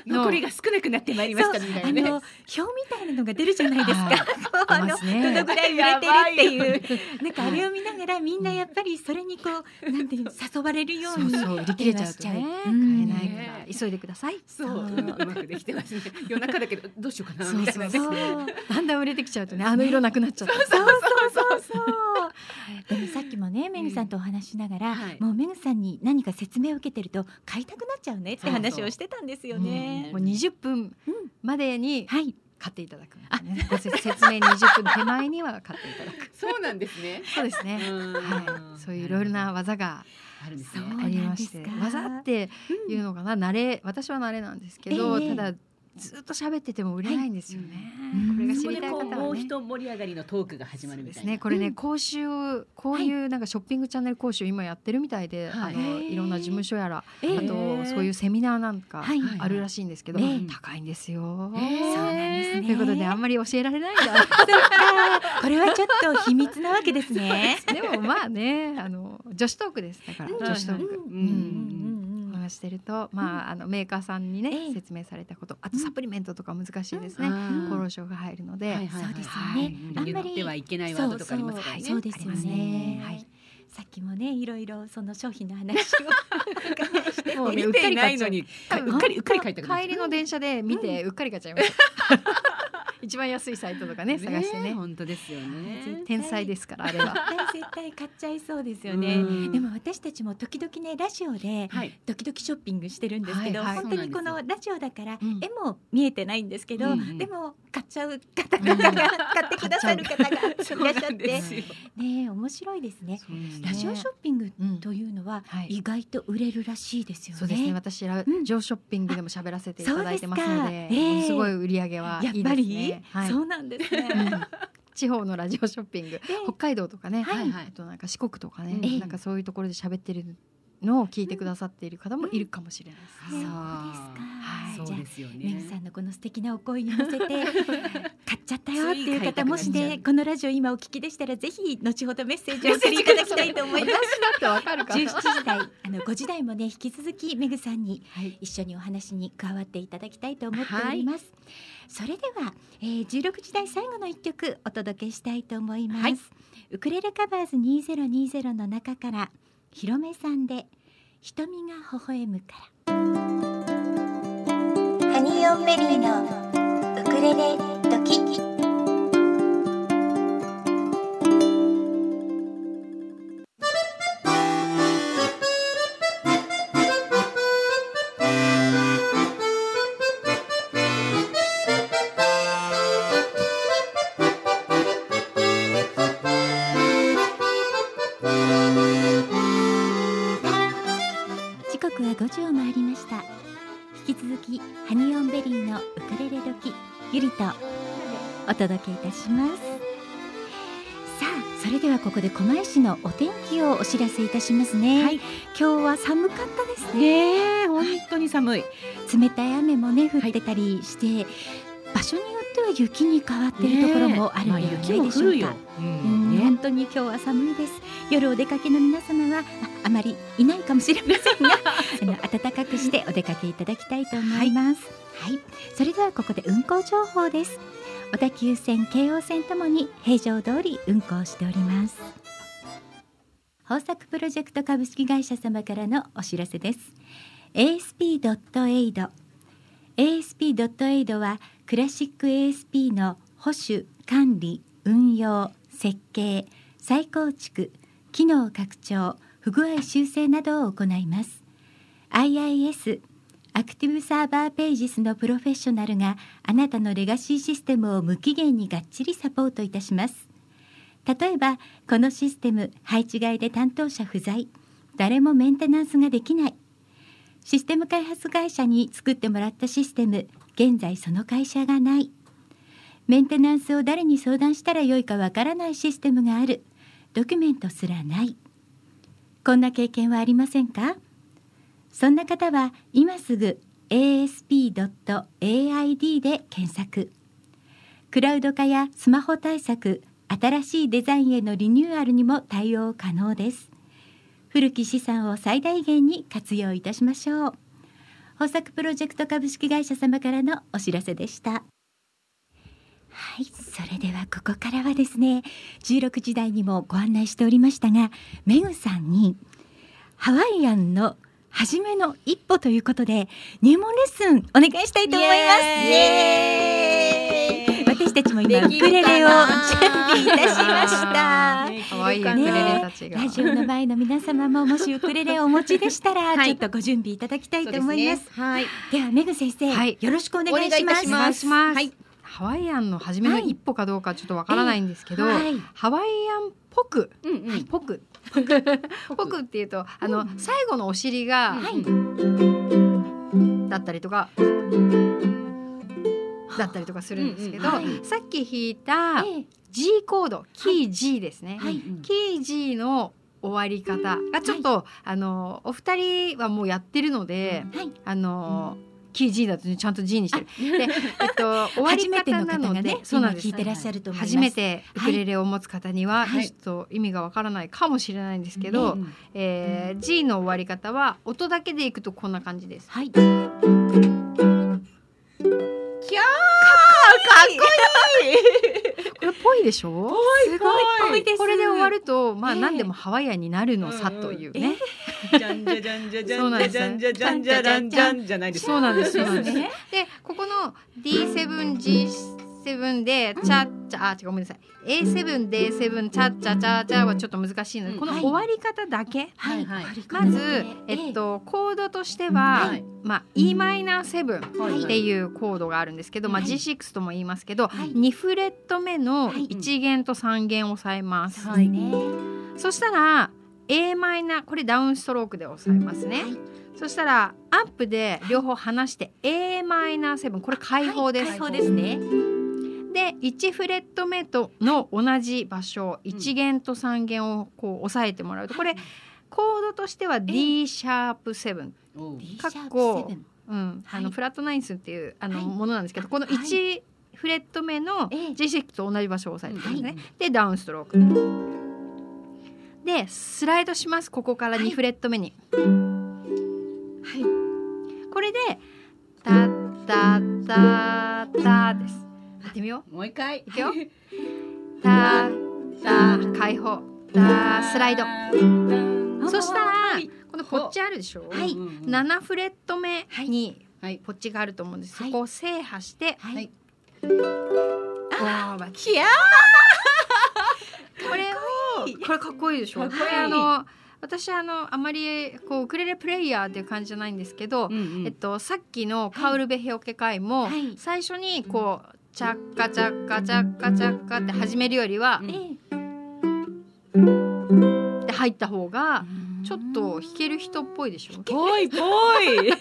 の 残りが少なくなってまいりましたみたいなね。表みたいなのが出るじゃないですか。どのぐらい売れてるっていう、なんかあれを見ながらみんなやっぱりそれにこうなんていうの誘われるように。そうそう売り切れちゃうとね。買うん。えないから。急いでください。そう。そううまくできてますね。夜中だけどどうしようかな。みたいなね。そうだんだん売れてきちゃうとねあの色なくなっちゃった。そうそうそうそう。でもさっきもねめぐさんとお話ししながら、はい。もうめぐさんに何か説明を受けてると買いたくなっちゃうねって話をしてたんですよね。もう20分までにはい。買っていただくね、ご説説明20分手前には買っていただく。そうなんですね。そうですね。はい。そういういろいろな技があるんですね。ありまして。技っていうのかな？慣れ私は慣れなんですけど、ええ。ただずっと喋ってても売れないんですよね、うん。これが知りたい方もう一盛り上がりのトークが始まるそうみたいな。ですね。これね、うん講習こういうなんかショッピングチャンネル講習今やってるみたいで、はい。あのいろんな事務所やら、ええあとそういうセミナーなんかはい。あるらしいんですけど、ええ高いんですよ。ええそうなんですね。ということであんまり教えられないんだ。これはちょっと秘密なわけですね。でもまあねあの女子トークです。だからうん。女子トーク。話してると、まあ、あのメーカーさんにね、ええ。説明されたことあとサプリメントとか難しいですね、厚労省が入るので、はいはいはいそうですよはい。ねうん言ってはいけないワードとかありますからね。そうですね。ね。はい。さっきもねいろいろその商品の話を。伺 いもうね見てないのに。多分うっかりうっかり書いたくなっちゃう帰りの電車で見てうっかり買っちゃいました。一番安いサイトとかね探してね。本当ですよね。天才ですからあれは。絶対買っちゃいそうですよねうんでも私たちも時々ねラジオではい。ドキドキショッピングしてるんですけど、本当にこのラジオだからうん絵も見えてないんですけど、でも買っちゃう方々が、うん買ってくださる方がいらっしゃってね面白いですね。ラジオショッピングうんというのははい意外と売れるらしいですよね。そうですね。私ラうんジオショッピングでも喋らせていただいてますのですごい売り上げはいいですやっぱり、ね。はいそうなんですね。うん地方のラジオショッピング、北海道とかね、はいはいあとなんか四国とかね、ええなんかそういうところで喋ってるのを聞いてくださっている方もいるかもしれないですね。そうですか。はいそうですよね。メグさんのこの素敵なお声に乗せて 買っちゃったよっていう方もしねこのラジオ今お聞きでしたらぜひ後ほどメッセージをお送りいただきたいと思います。だってわかるか17ら。時台あの5時台もね引き続きメグさんにはい。一緒にお話に加わっていただきたいと思っております。それでは、えー、16時台最後の一曲お届けしたいと思います。はいウクレレカバーズ2020の中からひろめさんで瞳が微笑むから。ハニーオンベリーのウクレレドキ。こで狛江市のお天気をお知らせいたしますね、はい。今日は寒かったですね。本当に寒い。冷たい雨もね降ってたりして、場所によっては雪に変わっているところもあるのではないでしょうか、雪も降るよ。ううん本当に今日は寒いです。夜お出かけの皆様はああまりいないかもしれませんが あの暖かくしてお出かけいただきたいと思います。はい、それではここで運行情報です。小田急線京王線ともに平常通り運行しております豊作プロジェクト株式会社様からのお知らせです。ASP.AID ASP.AID はクラシック ASP の保守管理運用設計再構築機能拡張不具合修正などを行います。IIS アクティブサーバーページスのプロフェッショナルがあなたのレガシーシステムを無期限にがっちりサポートいたします。例えばこのシステム配置外で担当者不在。誰もメンテナンスができない。システム開発会社に作ってもらったシステム現在その会社がない。メンテナンスを誰に相談したらよいかわからないシステムがある。ドキュメントすらない。こんな経験はありませんか？そんな方は今すぐ asp.aid で検索。クラウド化やスマホ対策新しいデザインへのリニューアルにも対応可能です。古き資産を最大限に活用いたしましょう。豊作プロジェクト株式会社様からのお知らせでした。はいそれではここからはですね16時台にもご案内しておりましたがメグさんにハワイアンの初めの一歩ということで入門レッスンお願いしたいと思います。イエーイ私たちもいウクレレを準備いたしました。可愛いウクレレたちが。ラジオの前の皆様ももしウクレレをお持ちでしたら、はいちょっとご準備いただきたいと思います。はい。ではめぐ先生、はいよろしくお願いします。お願いしますはい。ハワイアンの初めの一歩かどうかちょっとわからないんですけど、はいハワイアンっぽく、うんうん。ぽく、ぽくっていうと、あの、最後のお尻が、だったりとか。だったりとかするんですけど、うんうんはい。さっき弾いたええ。G コード、キー G ですね。はい。キー G の終わり方がちょっと、あのお二人はもうやってるので、はい。あのキー G だとねちゃんと G にしてる。で、えっと 終わり方なので、ね、そうなんです。今聞いてらっしゃると思います。初めてウクレレを持つ方には、はい。ちょっと意味がわからないかもしれないんですけど、えー G の終わり方は音だけでいくとこんな感じです。はい。キャーかっこれっぽいでしょ？すごいぽい。です。これで終わるとまあええ何でもハワイアンになるのさというね、じゃんじゃじゃんじゃじゃんじゃんじゃじゃんじゃじゃんじゃないですそうなんですそうなんですね。でここの D7G7 でチャッチャあ違うごめんなさい。A7 D7 チャッチャチャチャはちょっと難しいので、うん。このはい。終わり方だけ、はい。はい。まず、えっ、と、コードとしては、はい。まあ e マイナー7はい。っていうコードがあるんですけど、まあはい。G6 とも言いますけど、はい。2フレット目のはい。1弦と3弦を押さえます。そうですね。そしたら a マイナーこれダウンストロークで押さえますね。そしたらアップで両方離して a マイナー7これ開放です。開放ですね。で1フレット目との同じ場所1弦と3弦をこう押さえてもらうとこれコードとしては D シャープ7 D かっこセブンうん、あのはいフラットナインスっていうあの、はい。ものなんですけどこのはい。1フレット目のええ。G6 と同じ場所を押さえてるんですね。はでダウンストローク。でスライドしますここから2フレット目に。はい。これで「タッタッタッタ」です。やってみよもう一回。う。いくよ。タッタッ開放。タッスライド。そしたらはい。このポッチあるでしょ？はい。7フレット目にはい。ポッチがあると思うんです。はい。そこを制覇して、ははい。い。あーキャこれをこれかっこいいでしょ？これあの私あのあまりこうウクレレプレイヤーっていう感じじゃないんですけど、えっとさっきのカウルベヘオケ会も、はい。最初にこうチャッカチャッカチャッカチャッカって始めるよりはう、んえで入った方がちょっと弾ける人っぽいでしょ？ぽいぽい で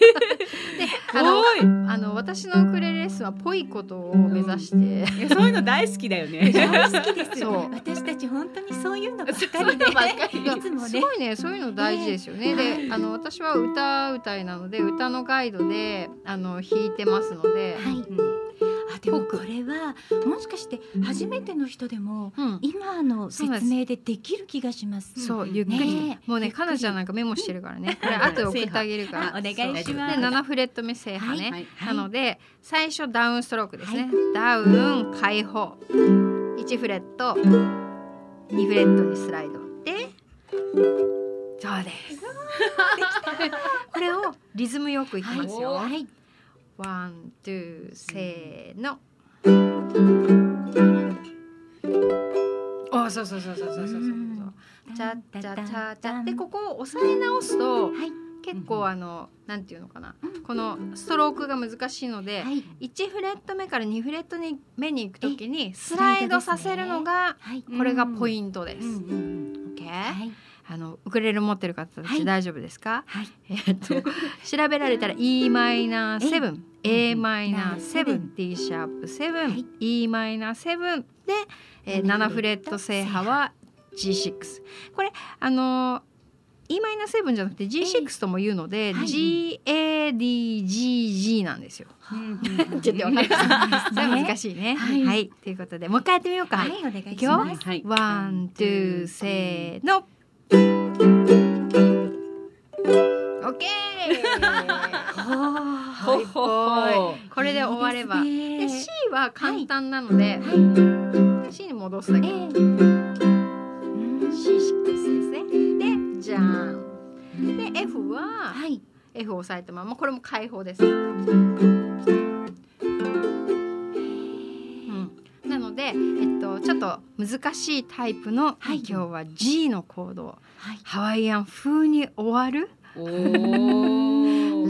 あのぽいあの私のウクレレレッスンはぽいことを目指して。いやそういうの大好きだよね 大好きです。そう私たち本当にそういうのばっかりで、ね。すごいねそういうの大事ですよね。ねであの私は歌うたいなので歌のガイドであの弾いてますので、はい。あでもこれはもしかして初めての人でもうん、今の説明でできる気がします。そうゆっくり、ね。もうね彼女なんかメモしてるからね。これ後で送ってあげるから。あお願いしま。です。7フレット目制覇ね、はい。なので最初ダウンストロークですね、はい。ダウン開放。1フレット。2フレットにスライド。でそうです。これをリズムよくいきますよ、はい。 One, two、せーの。お、そうそうそうそうそうそうそううん。チャッチャチャチャでここを押さえ直すとはい結構あのなんていうのかなこのストロークが難しいのではい1フレット目から2フレットに目に行くときにスライドさせるのがはい。これがポイントです。うんうんオッケーはい。あのウクレレ持ってる方たはいち大丈夫ですか？はい。えっと調べられたら E マイナー7、A マイナーセ7、D シャープ7、はい E マイナー7で、えー、7フレット制覇は G6。これあのー E マイナー7じゃなくて G6 とも言うので、はい G A D G G なんですよ。うん ちょっとわかんない。それは難しいね。はいはい、ということでもう一回やってみようか。はい、お願いいくよします。はいワン、ツー、せーの。オッケー。ほほほこれで終われば。いいでです C は簡単なので、は C に戻すだけ。い。ええ C6 ですね。で、じゃん。で F ははい。F を押さえたままこれも開放です。うん、なのでと難しいタイプの、はい今日は G のコードをはいハワイアン風に終わる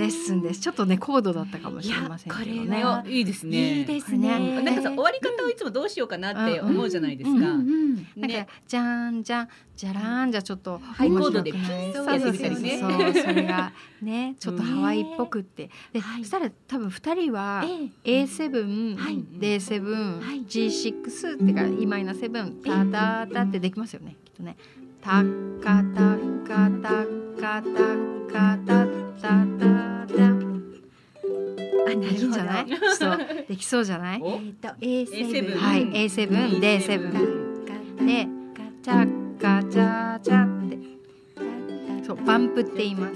レッスンです。ちょっとね高度だったかもしれませんけどね。いやこれいいですね。いいですね。ね。なんかさ終わり方をいつもどうしようかなってうん。思うじゃないですか。じゃーんじゃんじゃらーんじゃちょっとハイコードでそうそうそうやってみたりね。そうそうそれがねちょっとハワイっぽくって。で、はい。そしたら多分二人はええ。A7、はい。D7、はい。G6 ってか E マイナー7タタタってできますよねきっとね。タッカタッカタッカタッカタタタあ、できんじゃない？そうできそうじゃない？お？えっと A7 はい A7、D7 でチャッカチャチャって。そうバンプって言います。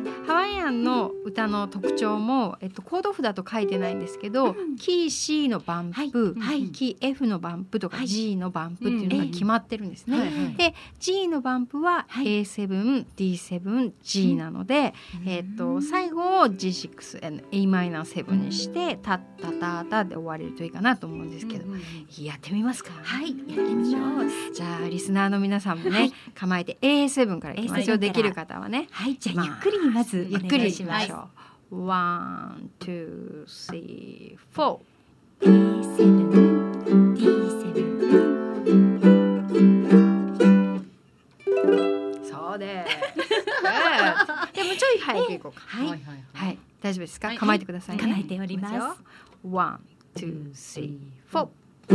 でハワイアンの歌の特徴も、えっと、コード譜だと書いてないんですけど、うん。キー C のバンプ、はい。はい。キー F のバンプとかはい。G のバンプっていうのが決まってるんですね。はいはいで G のバンプははい。A7、D7、G なので、えっと最後を G6、A マイナー7にしてタッタタタで終われるといいかなと思うんですけど、やってみますか？はい、やってみます。じゃあリスナーの皆さんもね、はい。構えて A7 からいきまし A7 から。ょう。できる方はね。はい、じゃあゆっくりにまずゆっくりしま。しょう。One, two, three, four. A7、D7。そうです。でもちょい早くいこうか。はい、はいはい、大丈夫ですか？はい構えてくださいね。構えておりますいきよ。One, two, three, four. ケ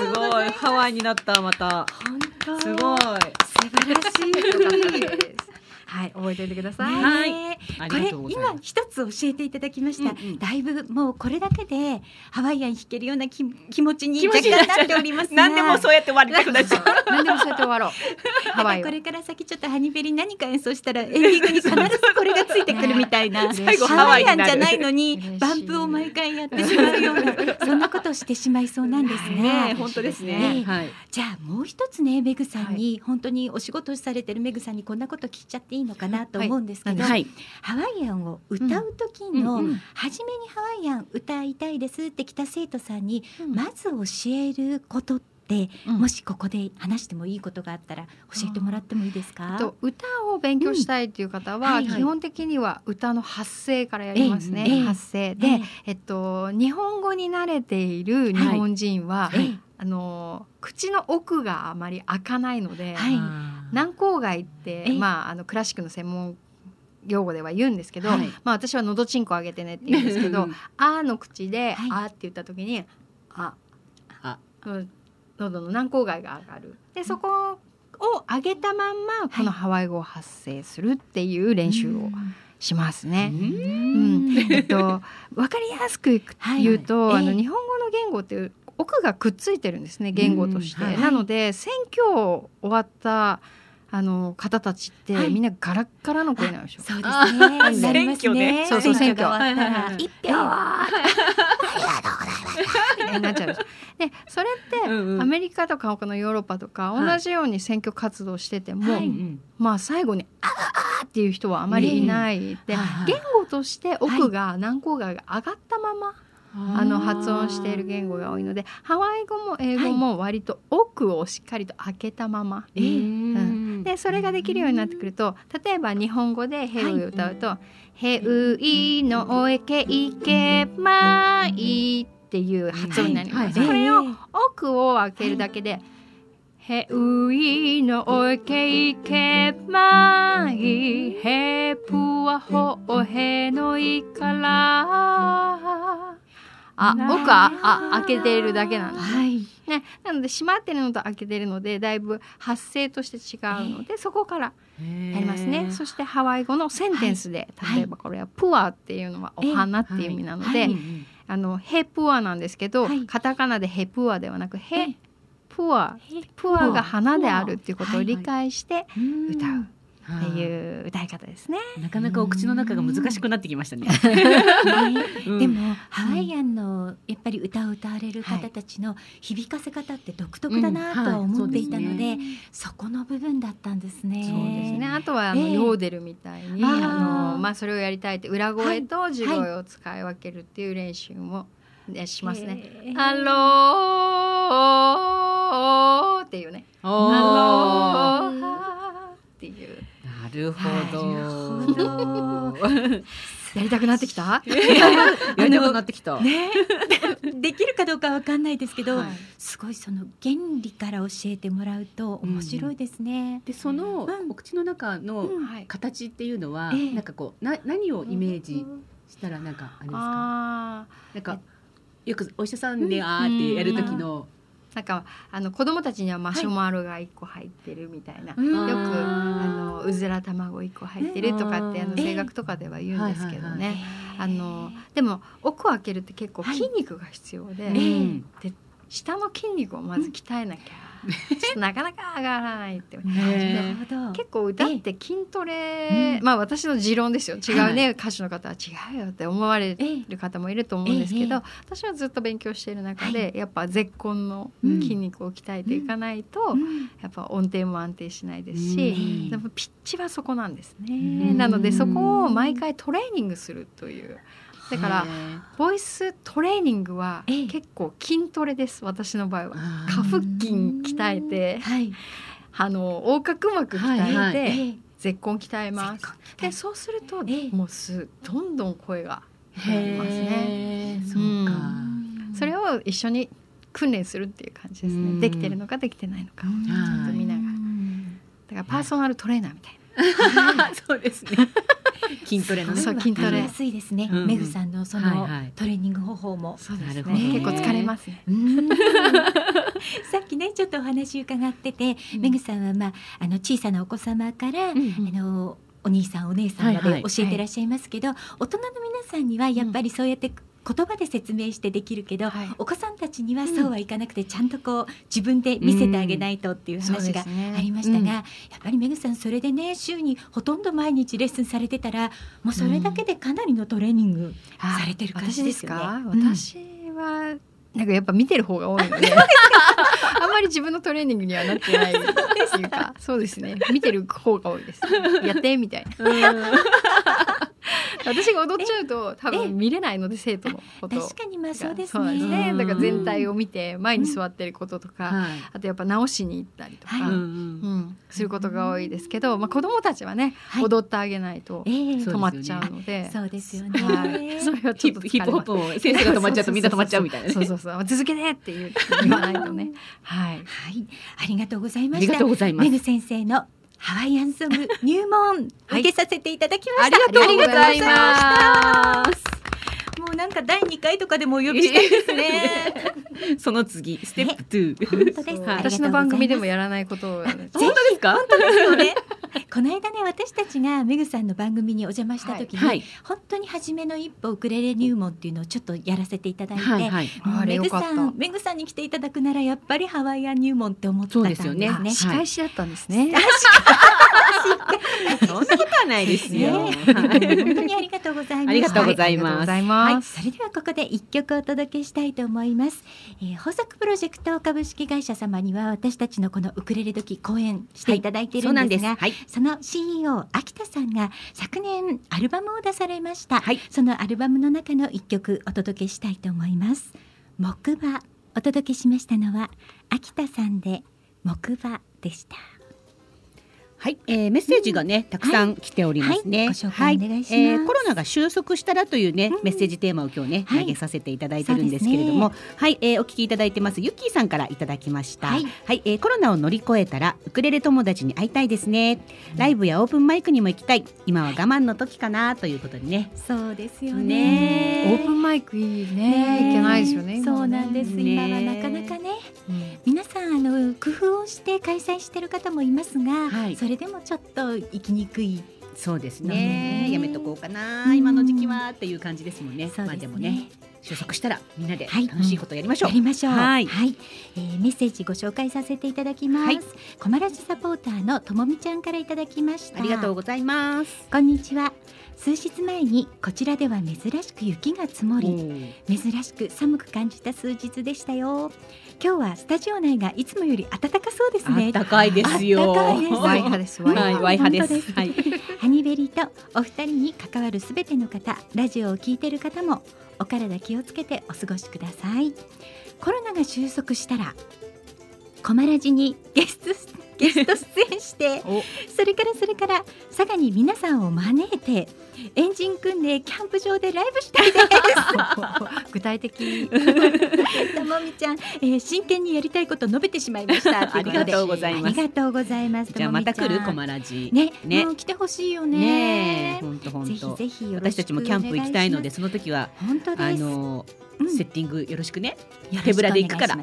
すごいハワイになったまた。すごい素晴らしい。はい、覚えておいてください。ねはい。これりがとうございます。今一つ教えていただきました、うんうん。だいぶもうこれだけでハワイアン弾けるような気気持ちに若干なっておりますが。何でもそうやって終わりたくなっちゃう。何でもそうやって終わろう。ハワイをこ。れから先ちょっとハニベリ何か演奏したらエンディングに必ずこれがついてくるみたいな、ね 最後ハハワイアンじゃないのにバンプを毎回やってしまうようなそんなことをしてしまいそうなんですね。ね。本当ですね。ねはい。じゃあもう一つねメグさんに、本当にお仕事をされてるメグさんにこんなこと聞いちゃっていいのかなと思うんですけど、はい。ハワイアンを歌う時の、初めにハワイアン歌いたいですって来た生徒さんに、うん。まず教えることって、うん。もしここで話してもいいことがあったら教えてもらってもいいですか？と歌を勉強したいっていう方は、基本的には歌の発声からやりますね、ええ。発声。で、ええ。えっと日本語に慣れている日本人は、ええあの口の奥があまり開かないので、はい。軟口蓋って、ええ。まああのクラシックの専門用語では言うんですけど、はい。まあ私は喉チンコ上げてねって言うんですけど「あ」の口で「はい。あ」って言った時に「あ」あうん喉の軟口蓋が上がる。でそこを上げたまんまこのハワイ語を発声するっていう練習をしますね。うん。えっと、分かりやすく言うと、はい。ええあの日本語の言語っていう奥がくっついてるんですね言語として。うんはい。なので選挙終わったあの方たちって、はい。みんなガラッガラの声なんでしょ。そうですあね。なります選挙ねね。そうそう選挙が終わったら。はいはいはい。一票はみたいになっちゃうんでそれって、うんうん。アメリカとか他のヨーロッパとかはい。同じように選挙活動してても、はい。うんまあ最後に「あーあー」っていう人はあまりいない、ではい言語として奥が軟口蓋が上がったまま、あの発音している言語が多いのでハワイ語も英語も割と奥をしっかりと開けたまま、えー。でそれができるようになってくると例えば日本語で「ヘウイ」を歌うと「ヘウイのおえけいけまい」っていう発音になります。はい。これを奥を開けるだけで「へういのおえけいけまい」「へぷわほおへのいから」あ奥はあ開けているだけなんです。はい。ね、なので閉まってるのと開けてるのでだいぶ発声として違うので、そこからやりますね。そしてハワイ語のセンテンスで、はい。例えばこれは「プア」っていうのはお花っていう意味なので、はい。あのヘプアなんですけど、はい。カタカナでヘプアではなくヘえプアプア。が花であるっていうことを理解して歌う。っていう歌い方ですね。なかなかお口の中が難しくなってきましたね。ね。うん。でもハワイアンのやっぱり歌を歌われる方たちの響かせ方って独特だなとは思っていたので,、そこの部分だったんですね。そうですね。あとはあの、ええ。ヨーデルみたいにあのまあそれをやりたいって裏声と地声を使い分けるっていう練習も、ね、しますね。ハローっていうね。おハーローっていう。なるほど。やりたくなってきた？やりたくなってきた？ね できるかどうかわかんないですけど、はいすごいその原理から教えてもらうと面白いですね。でそのうんお口の中の。形っていうのは、ええなんかこうな何をイメージしたらなんかあれですか？なんかよくお医者さんであーってやる時の、なんかあの子供たちにはマシュマロが一個入ってるみたいな、うんよくああのうずら卵一個入ってるとかってあのえ声楽とかでは言うんですけどはいはいね。あのでも奥を開けるって結構はい筋肉が必要で、ええで下の筋肉をまず鍛えなきゃ、なかなか上がらないって。結構歌って筋トレ、まあ私の持論ですよ。違うね、歌手の方は違うよって思われる方もいると思うんですけど、ええ私はずっと勉強している中で、やっぱ絶根のうん筋肉を鍛えていかないと、うん。やっぱ音程も安定しないですうし、ん。でもピッチはそこなんですね、ん。なのでそこを毎回トレーニングするというだからボイストレーニングはええ。結構筋トレです私の場合は。下腹筋鍛えてはい。あの横隔膜鍛えて、はい。はい。ええ。絶根鍛えます。でそうすると、ええ。もうすどんどん声がへ入りますね。えそうか。それを一緒に訓練するっていう感じですね、うん。できてるのかできてないのか、うんちゃんと見ながら。うんだからパーソナルトレーナーみたいな そうですね。筋トレのね。筋トレ。わかりやすいですね。うんメグさんのそのトレーニング方法も。そうですね。結構疲れますね。うん。さっきねちょっとお話伺ってて、うん。メグさんはまああの小さなお子様から、うんあのお兄さんお姉さんまで教えてらっしゃいますけど、大人の皆さんにはやっぱりそうやって言葉で説明してできるけど、はい。お子さんたちにはそうはいかなくてちゃんとこう自分で見せてあげないとっていう話がありましたが、うん。やっぱりメグさんそれでね週にほとんど毎日レッスンされてたらもうそれだけでかなりのトレーニングされてる感じですよね。私はなんかやっぱ見てる方が多いので。あんまり自分のトレーニングにはなってないっていうかそうですね。見てる方が多いです。やってみたいな私が踊っちゃうと多分見れないので生徒のことを確かにまあそうですね。ねだから全体を見て前に座ってることとか、はい。あとやっぱ直しに行ったりとか、はい。うん。うん、することが多いですけど、まあ、子供たちはね、はい。踊ってあげないと止まっちゃうので。そうですよね。はい、それはちょっと疲れます。プホップも先生が止まっちゃうとみんな止まっちゃうみたいなね。そうそうそう。続けてっていう言わないとね。はい。はい、ありがとうございました。ありがとう。ございます。メ。グ先生のハワイアンソング入門はい。受けさせていただきました。ありがとうございますなんか第二回とかでもお呼びしたいですね。その次ステップ2。本当です。私の番組でもやらないことを 本当ですか？ですよね。この間ね私たちがメグさんの番組にお邪魔した時に、はい本当に初めの一歩ウクレレ入門っていうのをちょっとやらせていただいて、はいはい。もうあれメグさんメグさんに来ていただくならやっぱりハワイアン入門って思ってたんですそうですよねね。仕返しだったんですね、そんなことはないですよ。ね。はい。本当にありがとうございました。ありがとうございます。はい、それではここで一曲お届けしたいと思います、えー、豊作プロジェクト株式会社様には私たちのこのウクレレ時講演していただいていそうなんですす。るんでが、はい。その CEO 秋田さんが昨年アルバムを出されました、はい。そのアルバムの中の一曲お届けしたいと思います。木馬お届けしましたのは秋田さんで木馬でしたはい、えー、メッセージがね、たくさん来ておりますね。はい。ご紹介お願いします。えーコロナが収束したらというね、うん。メッセージテーマを今日ね、はい。投げさせていただいてるんですけれども、はい、えーお聞きいただいてます。ゆっきーさんからいただきました。ははい。い、えーコロナを乗り越えたらウクレレ友達に会いたいですね。ライブやオープンマイクにも行きたい。今は我慢の時かなということでね。そうですよね。オープンマイクいいね。いけないですよねそうなんです、ね。今はなかなかね。うん。皆さんあの工夫をして開催してる方もいますが、はい。それでもちょっと行きにくいそうですねね。やめとこうかな、今の時期はっていう感じですもんね。ですね,、まあでもね。収束したらみんなではい楽しいことやりましょう。やりましょう。は、はいいえーメッセージご紹介させていただきます。はいコマラジサポーターのともみちゃんからいただきました。ありがとうございます。こんにちは。数日前にこちらでは珍しく雪が積もり、珍しく寒く感じた数日でしたよ。今日はスタジオ内がいつもより暖かそうですね。暖かいですよ。あったかいですワイハですワイハはい、ハで本当ですす。はい。ハニベリーとお二人に関わるすべての方、ラジオを聞いている方もお体気をつけてお過ごしください。コロナが収束したら、コマラジにゲストゲスト出演して、おそれからそれから佐賀に皆さんを招いてエンジン組んでキャンプ場でライブしたいです。具体的ともみちゃん、えー真剣にやりたいこと述べてしまいました。ありがとうございますありがとうございます。じゃあまた来るコともみマラジ。ちゃんね、ね来てほしいよね。本当本ぜひ当。ぜひよ私たちもキャンプ行きたいので、その時は。本当です。あのうんセッティングよろしくね。手ぶらで行くから。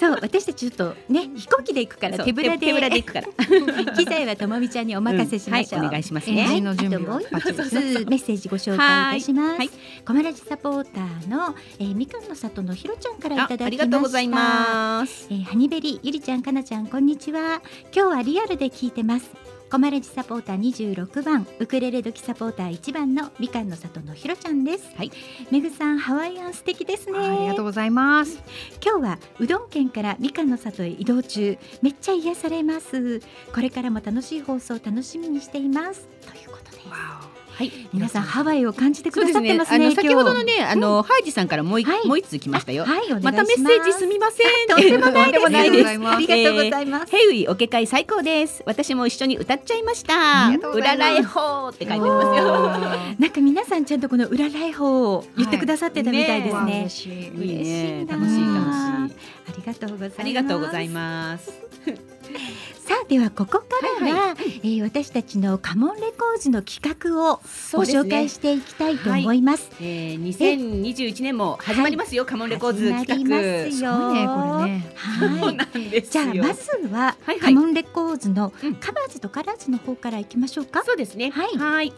そう、私たちちょっとね、飛行機で行くから手ぶらで。行くから。機材はともみちゃんにお任せしましょう。うんはいお願いしますね。はい、あともう一つメッセージご紹介いたします。コマラジサポーターの、えー、みかんの里のひろちゃんからいあただきました。ありがとうございます。えー、ハニベリゆりちゃんかなちゃんこんにちは。今日はリアルで聞いてます。コマレジサポーター26番ウクレレ時サポーター1番のみかんの里のひろちゃんです。はい。めぐさんハワイアン素敵ですね。ありがとうございます。今日はうどん県からみかんの里へ移動中。めっちゃ癒されます。これからも楽しい放送を楽しみにしています。ということですはい。皆さんハワイを感じてく。ださってますね今日先ほどのね、あのハイジさんからもう一はいもう一通来ましたよ。はいまたメッセージすみません。とんでもないです。ありがとうございます、ヘウイおけ会最高です。私も一緒に歌っちゃいました。うららえほーって書いてますよ。なんか皆さんちゃんとこの裏ライフを言ってくださってたみたいですわあね。嬉しいいい嬉しね。いな楽しい楽しい。ありがとうございます。ありがとうございます。さあではここからは、はいえー私たちのカモンレコーズの企画をご紹介していきたいと思います。えー、2021年も始まりますよ、カモンレコーズ始ま企画。りますよ。ねこれねはい。じゃあまずは、はいはいカモンレコーズのうんカバーズとカラーズの方からいきましょうか。そうですね。はいはい。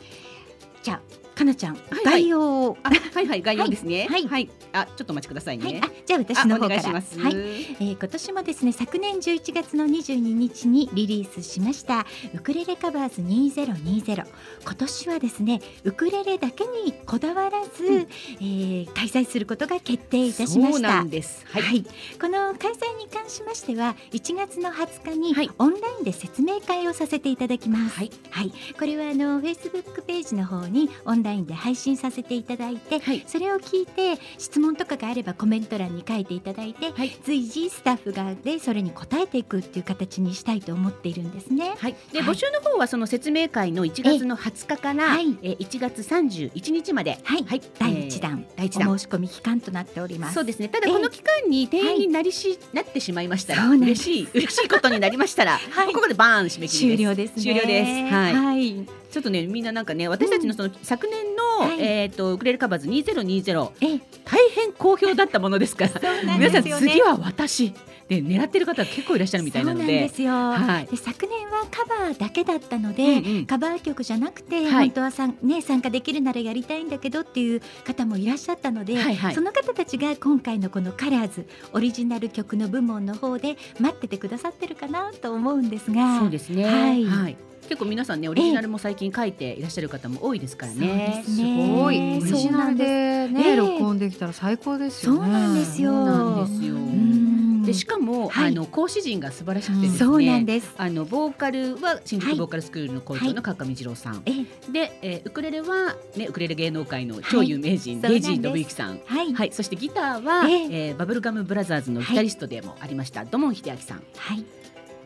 じゃあかなちゃん、いはい概要をあ、はいはい、概要ですね。はいはい。あ、ちょっとお待ちくださいはい、ね。あじゃあ私の方から願いします。はい。えー今年もですね昨年11月の22日にリリースしましたウクレレカバーズ2020今年はですねウクレレだけにこだわらず、うんえー開催することが決定いたしまそうしたなんです。は、はいい。この開催に関しましては1月の20日にはいオンラインで説明会をさせていただきます。はい。はい、これはあの Facebook ページの方にオンラインで配信させていただいて、はい。それを聞いて質問とかがあればコメント欄に書いていただいて、はい。随時スタッフがでそれに答えていくっていう形にしたいと思っているんですね。はい、で、はい。募集の方はその説明会の1月の20日から、はい。えー1月31日まで、はい、はい。第一弾、第一弾。お申し込み期間となっております。そうですね。ただええこの期間に定員になりし、なってしまいましたら、嬉しい嬉しいことになりましたら、はい。ここでバーン締め切りです。終了ですね。終了です。はい。はい、ちょっとねみんななんかね私たちのその、昨年の、はいえっ、とウクレレカバーズ2020ええ、大変好評だったものですから。皆さん。次は私で狙ってる方結構いらっしゃるみたいなのそうなんで。ですよ。はい。で昨年はカバーだけだったので、うんうん。カバー曲じゃなくて、はい。本当はさんね参加できるならやりたいんだけどっていう方もいらっしゃったので、はいはい。その方たちが今回のこのカラーズオリジナル曲の部門の方で待っててくださってるかなと思うんですが、そうですね。はい。結構皆さんねオリジナルも最近書いていらっしゃる方も多いですからね。そうですね。すごい。ねオリジナルでええ。ね録音できたら最高ですよね。そうなんですよ。そうなんでしかも、はい。あの講師陣が素晴らしくてですね。そうなんです。あのボーカルは新はい宿ボーカルスクールの校長の川上二郎さん、ええ。で、えーウクレレはねウクレレ芸能界の超有名人、はいデイジー信之さん。はい、はい、そしてギターは、ええ。えーバブルガムブラザーズのギタリストでもありました、土門秀明さん。はい、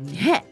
ね、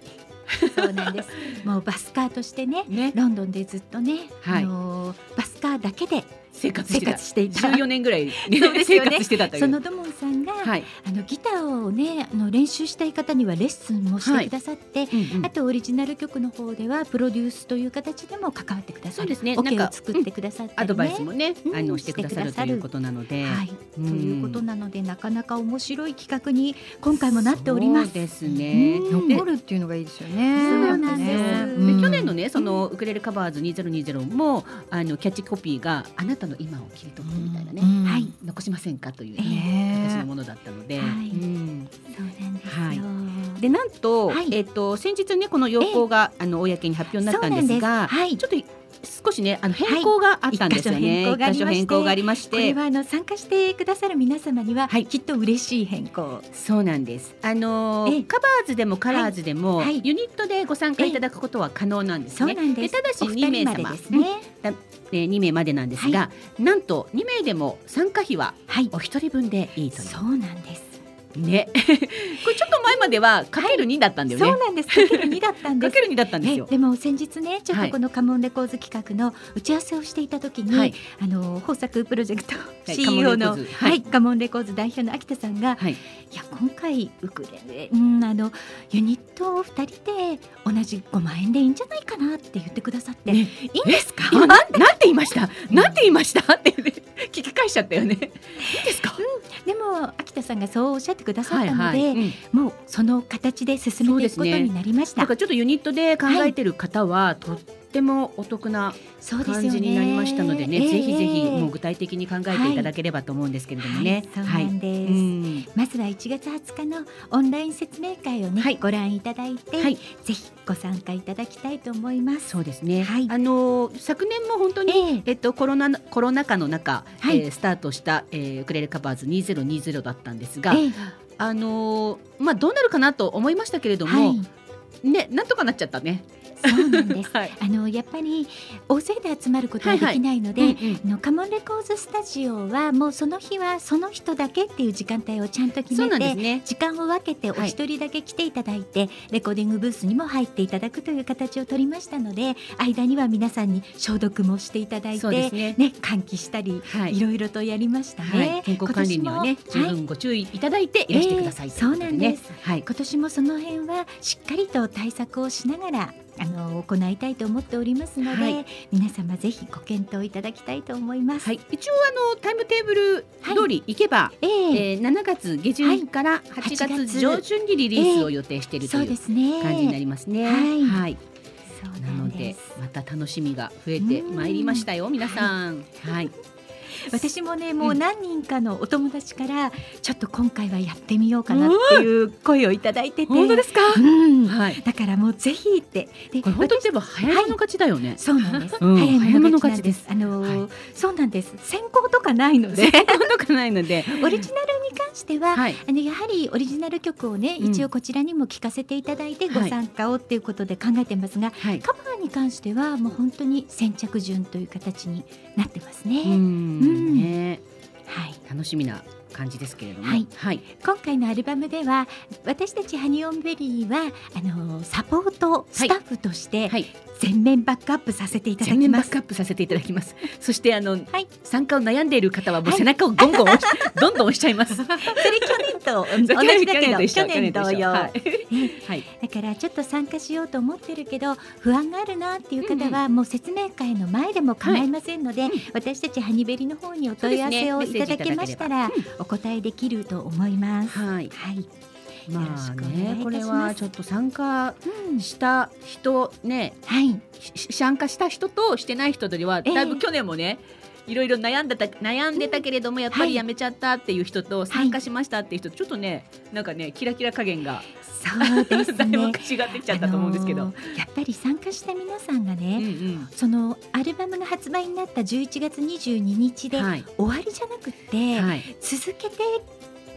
そうなんです。もうバスカーとしてね。ね、ロンドンでずっとね、はい。あのーバスカーだけで生活してた。生活していた。14年ぐらい、ねそうです生よね。活してたという。そのドモンさんが、はい、あのギターをねあの練習したい方にはレッスンもしてくださって、うんうんあとオリジナル曲の方ではプロデュースという形でも関わってくださるそうですね。オケなんかを作ってくださったり、ね。アドバイスもね、うん。あのしてくださるということなので、はい、うん。ということなのでなかなか面白い企画に今回もなっております。そうですね。うん。で残るっていうのがいいですよね。そうなんです。ね。うんで去年のねねそのウクレレカバーズ2020もあのキャッチコピーがあなたの今を切り取ってみたいなね、うん。はい。残しませんかという、ねね私のものだったので、はい。うん。そうなんですよ。はい。でなんと、はい。えっ、と先日ねこの要項が、あの公に発表になったんですが、す。はい。ちょっと少しねあの変更があったんですよね。はい一箇所変更がありまして。これはあの参加してくださる皆様には、はい。きっと嬉しい変更。そうなんです。あのーええ。カバーズでもカラーズでも、はい。はいユニットでご参加いただくことは可能なんですね。そうなんです。ただしお二2名様人までですね。えー、2名までなんですが、なんと2名でも参加費ははい。お一人分でいいというそうなんです。ね。これちょっと前まではかける2だったんだよね。そうなんです。かける2だったんです。かける2だったんですよ。えでも先日ねちょっはいとこのカモンレコーズ企画の打ち合わせをしていた時に、はいあの豊作プロジェクトい CEO のカモンレコーズははいいカモンレコーズ代表の秋田さんが、今回ウクレレ、うん、あのユニットを2人で同じ5万円でいいんじゃないかなって言ってくださって、ねいいんですか？今なんて言いました？なんて言いました？って、ね、聞き返しちゃったよね。いいですか？でも秋田さんがそうおっしゃってくださったので、はいはい。うんもうその形で進めていくことになりました。だからちょっとユニットで考えてる方は、とってもお得な感じになりましたのでね、ええ。ぜひぜひええもう具体的に考えていただければと思うんですけれどもね。はい、そうなんです。うん。まずは1月20日のオンライン説明会をね、はい。ご覧いただいて、はい。ぜひご参加いただきたいと思います。そうですね。はい。あのー昨年も本当に、ええ。えっとコロナコロナ禍の中、はい。えースタートした、えーウクレレカバーズ2020だったんですが、ええ。あのーまあどうなるかなと思いましたけれども、はい、ねなんとかなっちゃったね。そうなんです。はい。あのやっぱり大勢で集まることはできないので、うんうんあのカモンレコーズスタジオはもうその日はその人だけっていう時間帯をちゃんと決めて、ね。時間を分けておはい一人だけ来ていただいて、レコーディングブースにも入っていただくという形を取りましたので間には皆さんに消毒もしていただいて、ね。ね、換気したり、はいいろいろとやりましたね。はい、健康管理にはね十分ご注意いただいていらしてください、ええといことそうなんですはい今年もその辺はしっかりと対策をしながらあの行いたいと思っておりますので、はい皆様ぜひご検討いただきたいと思います。はい、一応あのタイムテーブル通り行けば、えええー、7月下旬から8 8月月上旬にリリースを予定しているとそういうですね。感じになりますね。はいはい、そうなので。また楽しみが増えてまいりましたよ皆さん。はい、私もねもう何人かのお友達からちょっと今回はやってみようかなっていう声をいただいてて、ですか？うん、はい、だからもうぜひって。でこれ本当にでも早い者勝ちだよね。そうなんです。うん。早い者者勝ちです。す。あのそうなんです。先行とかないので、そんなことないので、オリジナルに関しては、はい、あのやはりオリジナル曲をね、うん。一応こちらにも聴かせていただいてはい。ご参加をっていうことで考えてますが、はい。カバーに関してはもう本当に先着順という形になってますね。うん。ね。はい。楽しみな感じですけれども、はい。はい、今回のアルバムでは私たちハニオンベリーはあのサポートスタッフとしてはい、全面バックアップさせていただ全面バッきます。クアップさせていただきます。そしてあの、はい。参加を悩んでいる方はもう背中をゴンゴン押し、どんどん押しちゃいます。それ去年と 同じだけど去年同様、はい、はい、だからちょっと参加しようと思ってるけど不安があるなっていう方は、もう説明会の前でも構いませんので、うん私たちハニベリの方にお問い合わせをいただけましたら、お答えできると思います。はい、はい、まあね、これはちょっと参加うんした人ね、はい、し参加した人としてない人では、ええ。だいぶ去年もね。いろいろ悩んでた悩んでたけれどもやっぱりやめちゃったっていう人と参加しましたっていう人ちょっとねなんかねキラキラ加減がそうです だいぶ違ね。ってきちゃったと思うんですけど、あのーやっぱり参加した皆さんがうんね、うん。そのアルバムが発売になった11月22日ではい。終わりじゃなくて、はい。続けて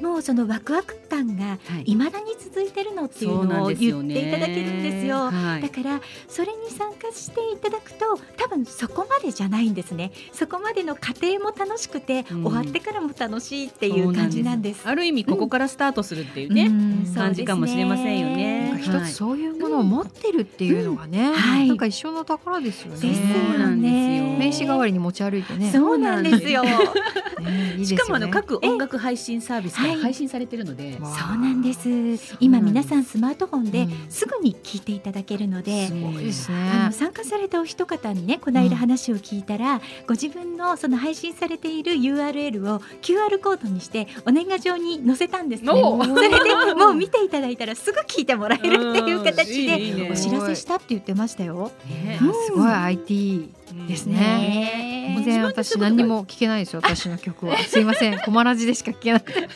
もうそのワクワク感がはい。未だに続いてるのっていそううのを言っていただけるんですよ。はい。だからそれに参加していただくと多分そこまでじゃないんですね。そこまでの過程も楽しくて、うん。終わってからも楽しいっていう感じなんです。ある意味ここからスタートするっていうね、うん。そう感じかもしれませんよね。一つそういうものを持ってるっていうのがね、はい。なんか一生の宝ですよね。ですそうなんですよ。名刺代わりに持ち歩いてね。そうなんですよ。ねしかもあの各音楽配信サービスからはい配信されてるので、そうなんです。うなんです。今皆さんスマートフォンでうん。すぐに聞いていただけるので、すごいですあねの。参加されたお一方にねこの間話を聞いたら、ご自分のその配信されている URL を QR コードにしてお年賀状に載せたんですね。おそれでもう見ていただいたらすぐ聞いてもらえるるっていう形でお知らせしたって言ってましたよ。ね。うん。すごい。IT ですね。ね全然私何にも聞けないですよ私の曲は。すいません、コマラジでしか聞けなくて。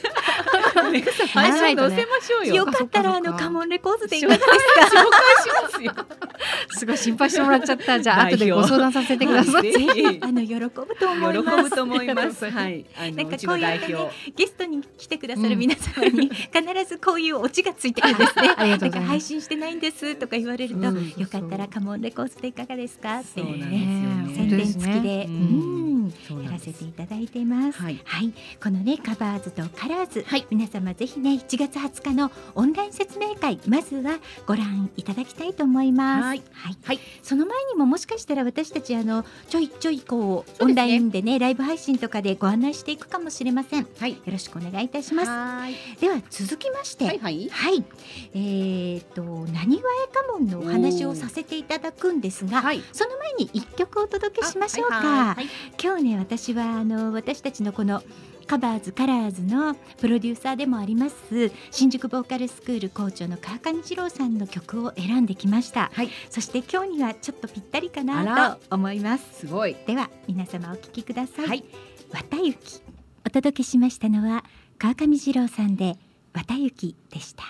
配信載せましょうよ。よかったらあのカモンレコーズでいかがですか？紹介しますよ。すごい心配してもらっちゃった。じゃあ後でご相談させてください。ぜ ひ あの喜ぶと喜思います。ぶと思います。はい、あなんかこういう。ゲストに来てくださる皆様に必ずこういうオチがついてるんですね。ありがとなんございます。配信してないんですとか言われると、うんよかったらカモンレコーズでいかがですか？っていうね宣伝付きで、やらせていただいています。はいこのねカバーズとカラーズ、はい皆様ぜひね1月20日のオンライン説明会まずはご覧いただきたいと思います。はいはいその前にももしかしたら私たちあのちょいちょいこうねオンラインでねライブ配信とかでご案内していくかもしれません。よはい。ろしくお願いいたします。はいでは続きまして、はいはい。はい、えー、となにわえ家紋のお話をさせていただくんですが、はい。その前に一曲お届けしましょうか。はいはいはい今日ね私はあの私たちのこのカバーズカラーズのプロデューサーでもあります。新宿ボーカルスクール校長の川上二郎さんの曲を選んできました、はい。そして今日にはちょっとぴったりかあならと思います。すごい。では皆様お聞きください、はい。綿雪。お届けしましたのは川上二郎さんで綿雪でした。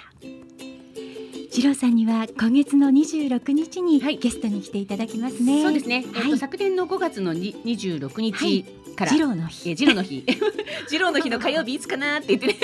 二郎さんには今月の26日にはい。ゲストに来ていただきますね、そうですね。えっはい。と昨年の5月のに26はい。日から。二郎の日。えジローの日、ジローの日の火曜日いつかなって言ってね、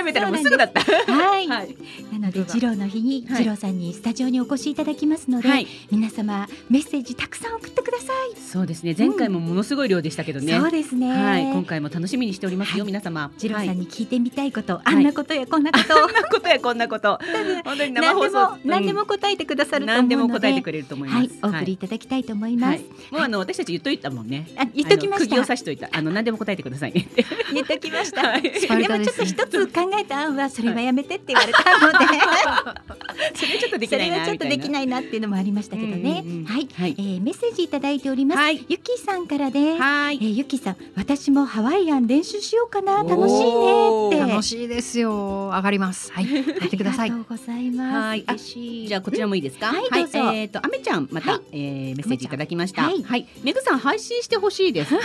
調べたらもうすぐだった。はい、はい。なのでどうだ二郎の日にはい二郎さんにスタジオにお越しいただきますので、はい。皆様メッセージたくさん送ってください、そうですね。前回もものすごい量でしたけどね。そうですね、はい。今回も楽しみにしておりますよ、はい皆様。二郎さんはいに聞いてみたいこと、あんなことやこんなことを、こんなことやこんなこと。本当に生何で放送も何でも答えてくださると思うので、何でも答えてくれると思います。はい、お送りいただきたいと思います。はいもうあの私たち言っといたもんね。あ言っときましあの釘をた。刺しといた。あの何でも答えてくださいねって。言っときました。でもちょっと一つ考えた案はそれはやめてって言われたので、それちょっとできそないな ちょっとできいないなっていうのもありましたけどね。うんうんうんはい、はいえーメッセージいただいております。はいゆきさんからです。はい。えー、ゆきさん、私もハワイアン練習しようかな、楽しいねって。楽しいですよ。上がります。はい。やってくださいあり。がとうございます。じゃあこちらもいいですか？はいどうぞえっ、とあめちゃんまた、はいえーメッセージいただきました。はい。めぐさん配信してほしいです。ね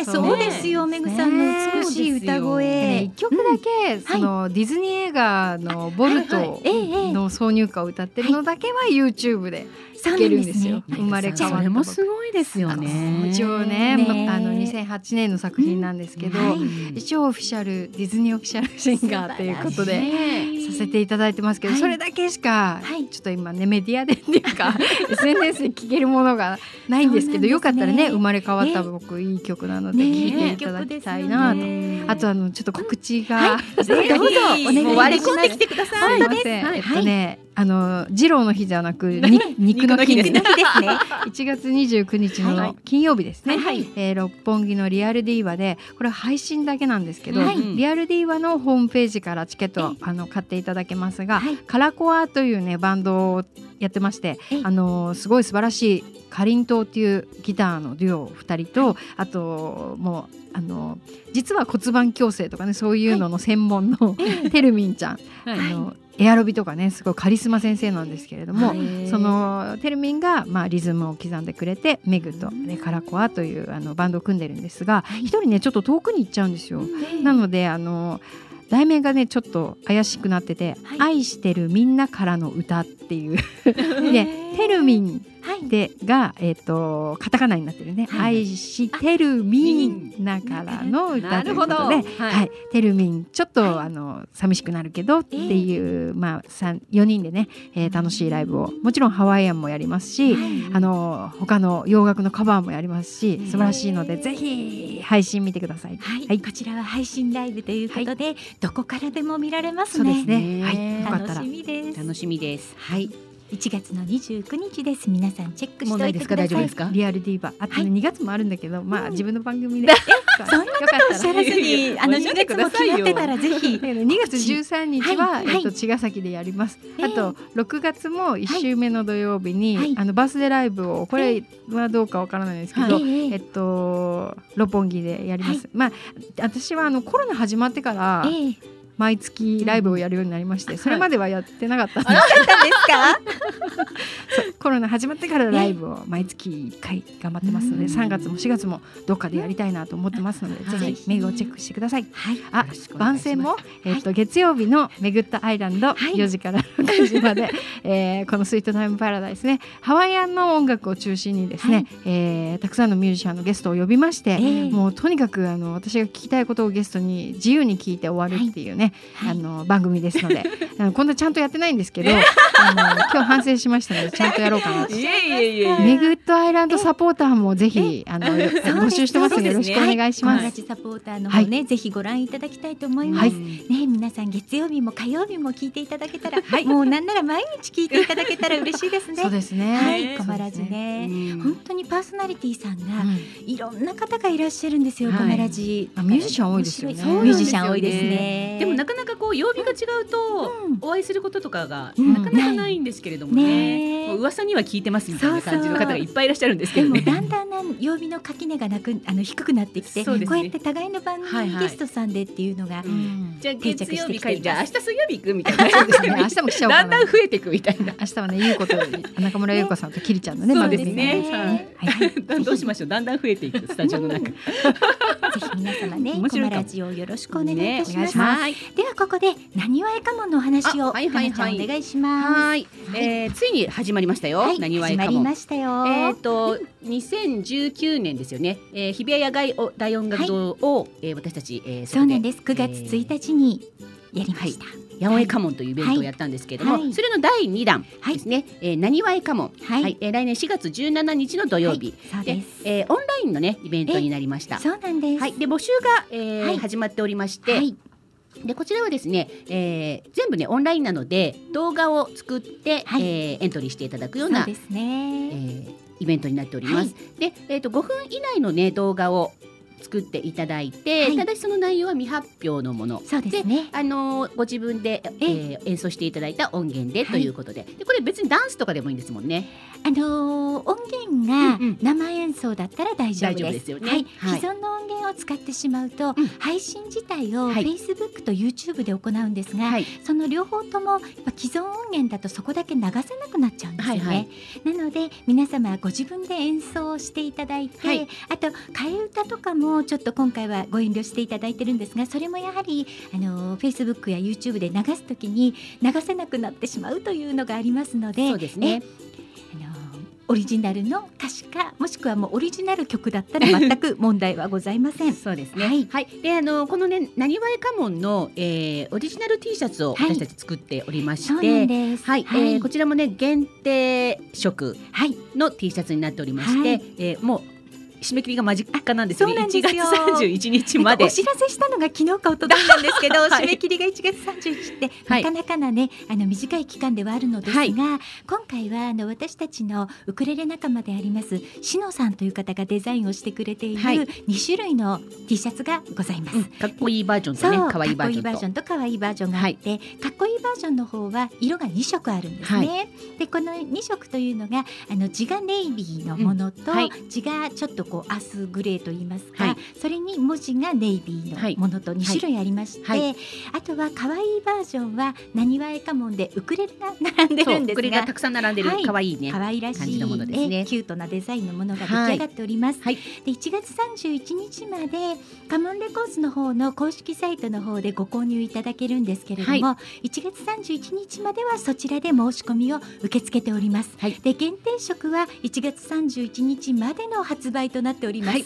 え、そうですよ、めぐさんの美しい歌声一。曲だけ、そのディズニー映画のボルトの挿入歌を歌ってるのだけは YouTube で聴けるんですすよ。。生まれ変わったそれもすごいですよね。一応ね、あの2008年の作品なんですけど、うん。はい。一応オフィシャルディズニーオフィシャルシンガーということで。ね。させていただいてますけど、はい。それだけしか、はい。ちょっと今ねメディアでっていうか SNS で聞けるものがないんですけどよかったらね生まれ変わった僕いい曲なのでね聴いていただきたいなと、ね。あとあのちょっと告知が、はいぜひ。どうぞお願いします。割り込んできてください。はい。えっとねあの二郎の日じゃなく に肉の日ですね。肉の日。ですね。1月29日はい。の金曜日ですね、はいえー六本木のリアルディーバでこれは配信だけなんですけど、はい。リアルディーバのホームページからチケットをあの買っていただけますが、はい。カラコアというねバンドをやってましてええ。あのすごい素晴らしいかりんとうっていうギターのデュオ2人と、あともうあの実は骨盤矯正とかねそういうのの専門の、てるみんちゃん、はい。あのエアロビとかねすごいカリスマ先生なんですけれども、はい。そのテルミンが、まあ、リズムを刻んでくれてメグと、ね、カラコアというあのバンドを組んでるんですが一、人ねちょっと遠くに行っちゃうんですよ。なのであの題名がねちょっと怪しくなってて「はい。愛してるみんなからの歌」っていう。でテルミンはい。でが、えー、とカタカナになってるね「はい愛してるみんなからの歌」ということで、なるほどはいはいテルミンちょっと、あの寂しくなるけどっていう、まあ、三4人でね、えー楽しいライブをもちろんハワイアンもやりますし、あの他の洋楽のカバーもやりますし素晴らしいのでぜひ配信見てください。はい、はいこちらは配信ライブということで、どこからでも見られますそうでね。すね。ねはい、よかったら楽し。みです。楽しみです。はい。1月の29日です。皆さんチェックしておいてください。問題ですか？大丈夫ですか？リアルディーバあとね、はい。2月もあるんだけど、まあ自分の番組で。そんなことおっしゃらずに、あの2おっしゃって月も決まってたらぜひ。2月13日は、えっと茅ヶ崎でやります。ええあと6月も1週目の土曜日に、はい。あのバースデーライブをこれはどうかわからないですけど、ええ。えっと六本木でやります。まあ私はあのコロナ始まってから、ええ毎月ライブをやるようになりまして、それまではやってなかったんです、なか？コロナ始まってからライブを毎月1回頑張ってますので、うん3月も4月もどっかでやりたいなと思ってますので、はい。ぜひメグをチェックしてください。はい。あ番宣も、えっと月曜日のめぐったアイランド、はい。4時から6時まで、えーこのスイートタイムパラダイスね。ハワイアンの音楽を中心にですね、はい。えーたくさんのミュージシャンのゲストを呼びまして、ええ。もうとにかくあの私が聞きたいことをゲストに自由に聞いて終わるっていうね、はい。あの番組ですので。あのこんなちゃんとやってないんですけど、あの今日反省しましたので ちゃんとやろうかなと。いえいえいえ。メグッドアイランドサポーターもぜひあの募集してますのでよろしくお願いします。友達サポーターの方ね、ぜひご覧いただきたいと思います。はい。ね皆さん月曜日も火曜日も聞いていただけたら、もうなんなら毎日聞いていただけたら嬉しいですね。そうですね。はい、ね。困らずね。うん。本当にパーソナリティさんがうんいろんな方がいらっしゃるんですよ、はいコメラジ。あミュージシャン多いですよね。ミュージシャン多いですね。でもなかなかこう曜日が違うとうん。お会いすることとかがうん。なかなかないんですけれどもね。う噂には聞いてますみたいな感じの方がいっぱいいらっしゃるんですけでもどね。だんだんな曜日の垣根がなくあの低くなってきて、ねこうやって互いの番組ゲストさんでっていうのが、うん。じゃあ定着月曜日してきています。会じゃあ明日水曜日行くみたいな。ね。明日も来ちゃおうだ。んだん増えていくみたいな。明日はね、ゆうこと中村優子さんときりちゃんのね、そうですね。はいはい、どうしましょう。だんだん増えていくスタジオの中。ぜひ皆様ね、面白いかも。コマラジオよろしくお願いいたします。ではここでなにわえかもんのお話を、あはいはいはいお願いします。はい、えーついに始まりましたよ。はい、なにわえ始まかも。りましたよ。えっ、と2019年ですよね。えー、日比谷野外お大音楽堂を、えー私たち、えー、そうなんです。9え月ー1日にやりました。八百屋家紋というイベントをやったんですけれども、はいはいそれの第2弾ですね、えー、なにわえ家紋、はいえー来年4月17日の土曜日、でそうです。えーオンラインのねイベントになりました。そうなんです。はい、で募集が、えーはい始まっておりまして、はい、でこちらはですね、えー全部ねオンラインなので動画を作って、はいえーエントリーしていただくようなそうですえね。ーイベントになっております。で、えっ、と5分以内のね動画を作っていただいて、はい。ただしその内容は未発表のもの。そうですね。あのーご自分で、えー演奏していただいた音源でということで,、でこれ別にダンスとかでもいいんですもんね。あのー音源がうんうん。生演奏だったら大丈夫です。大丈夫ですよね。はい、はい。既存の音源を使ってしまうと、うん配信自体をはい。Facebook と YouTube で行うんですが、はい、その両方とも既存音源だとそこだけ流せなくなっちゃうんですよね。はいはい。なので皆様ご自分で演奏していただいて、はい。あと替え歌とかもちょっと今回はご遠慮していただいてるんですがそれもやはりあの Facebook や YouTube で流すときに流せなくなってしまうというのがありますのでそうですね。オリジナルの歌詞かもしくはもうオリジナル曲だったら全く問題はございません。そうですね。はいはい。で、あのこのね、なにわえ家紋の、えー、オリジナル T シャツをはい私たち作っておりまして。はい、はい、えーこちらもね限定色はい、の T シャツになっておりまして、はいえーもう締め切りが間近なんですよね。そうなんですよ1月31日までお。知らせしたのが昨日か一昨日なんですけど、はい締め切りが1月31って、はいなかなかなねあの短い期間ではあるのですが、はい今回はあの私たちのウクレレ仲間でありますしのさんという方がデザインをしてくれているはい2種類の T シャツがございます。うんかっこいいバージョンとね、可愛いバージョンとかっこいいバージョ。ンと可愛いバージョンがあって、かっこいいバージョンの方は色が2色あるんですね。でこの2色というのがあの地がネイビーのものと、地がちょっとこうアースグレーと言いますか、はい。それに文字がネイビーのものと2種類ありまして、はい。あとは可愛いバージョンはなにわえ家紋で ウクレレが並んでるんですがウクレレがたくさん並んでるはい。可愛いね。可愛らしい感じのものですね。えキュートなデザインのものが出来上がっております。はい。で1月31日までカモンレコーズの方の公式サイトの方でご購入いただけるんですけれども、は1月31日まではそちらで申し込みを受け付けております。はい。で限定色は1月31日までの発売となっております。はい。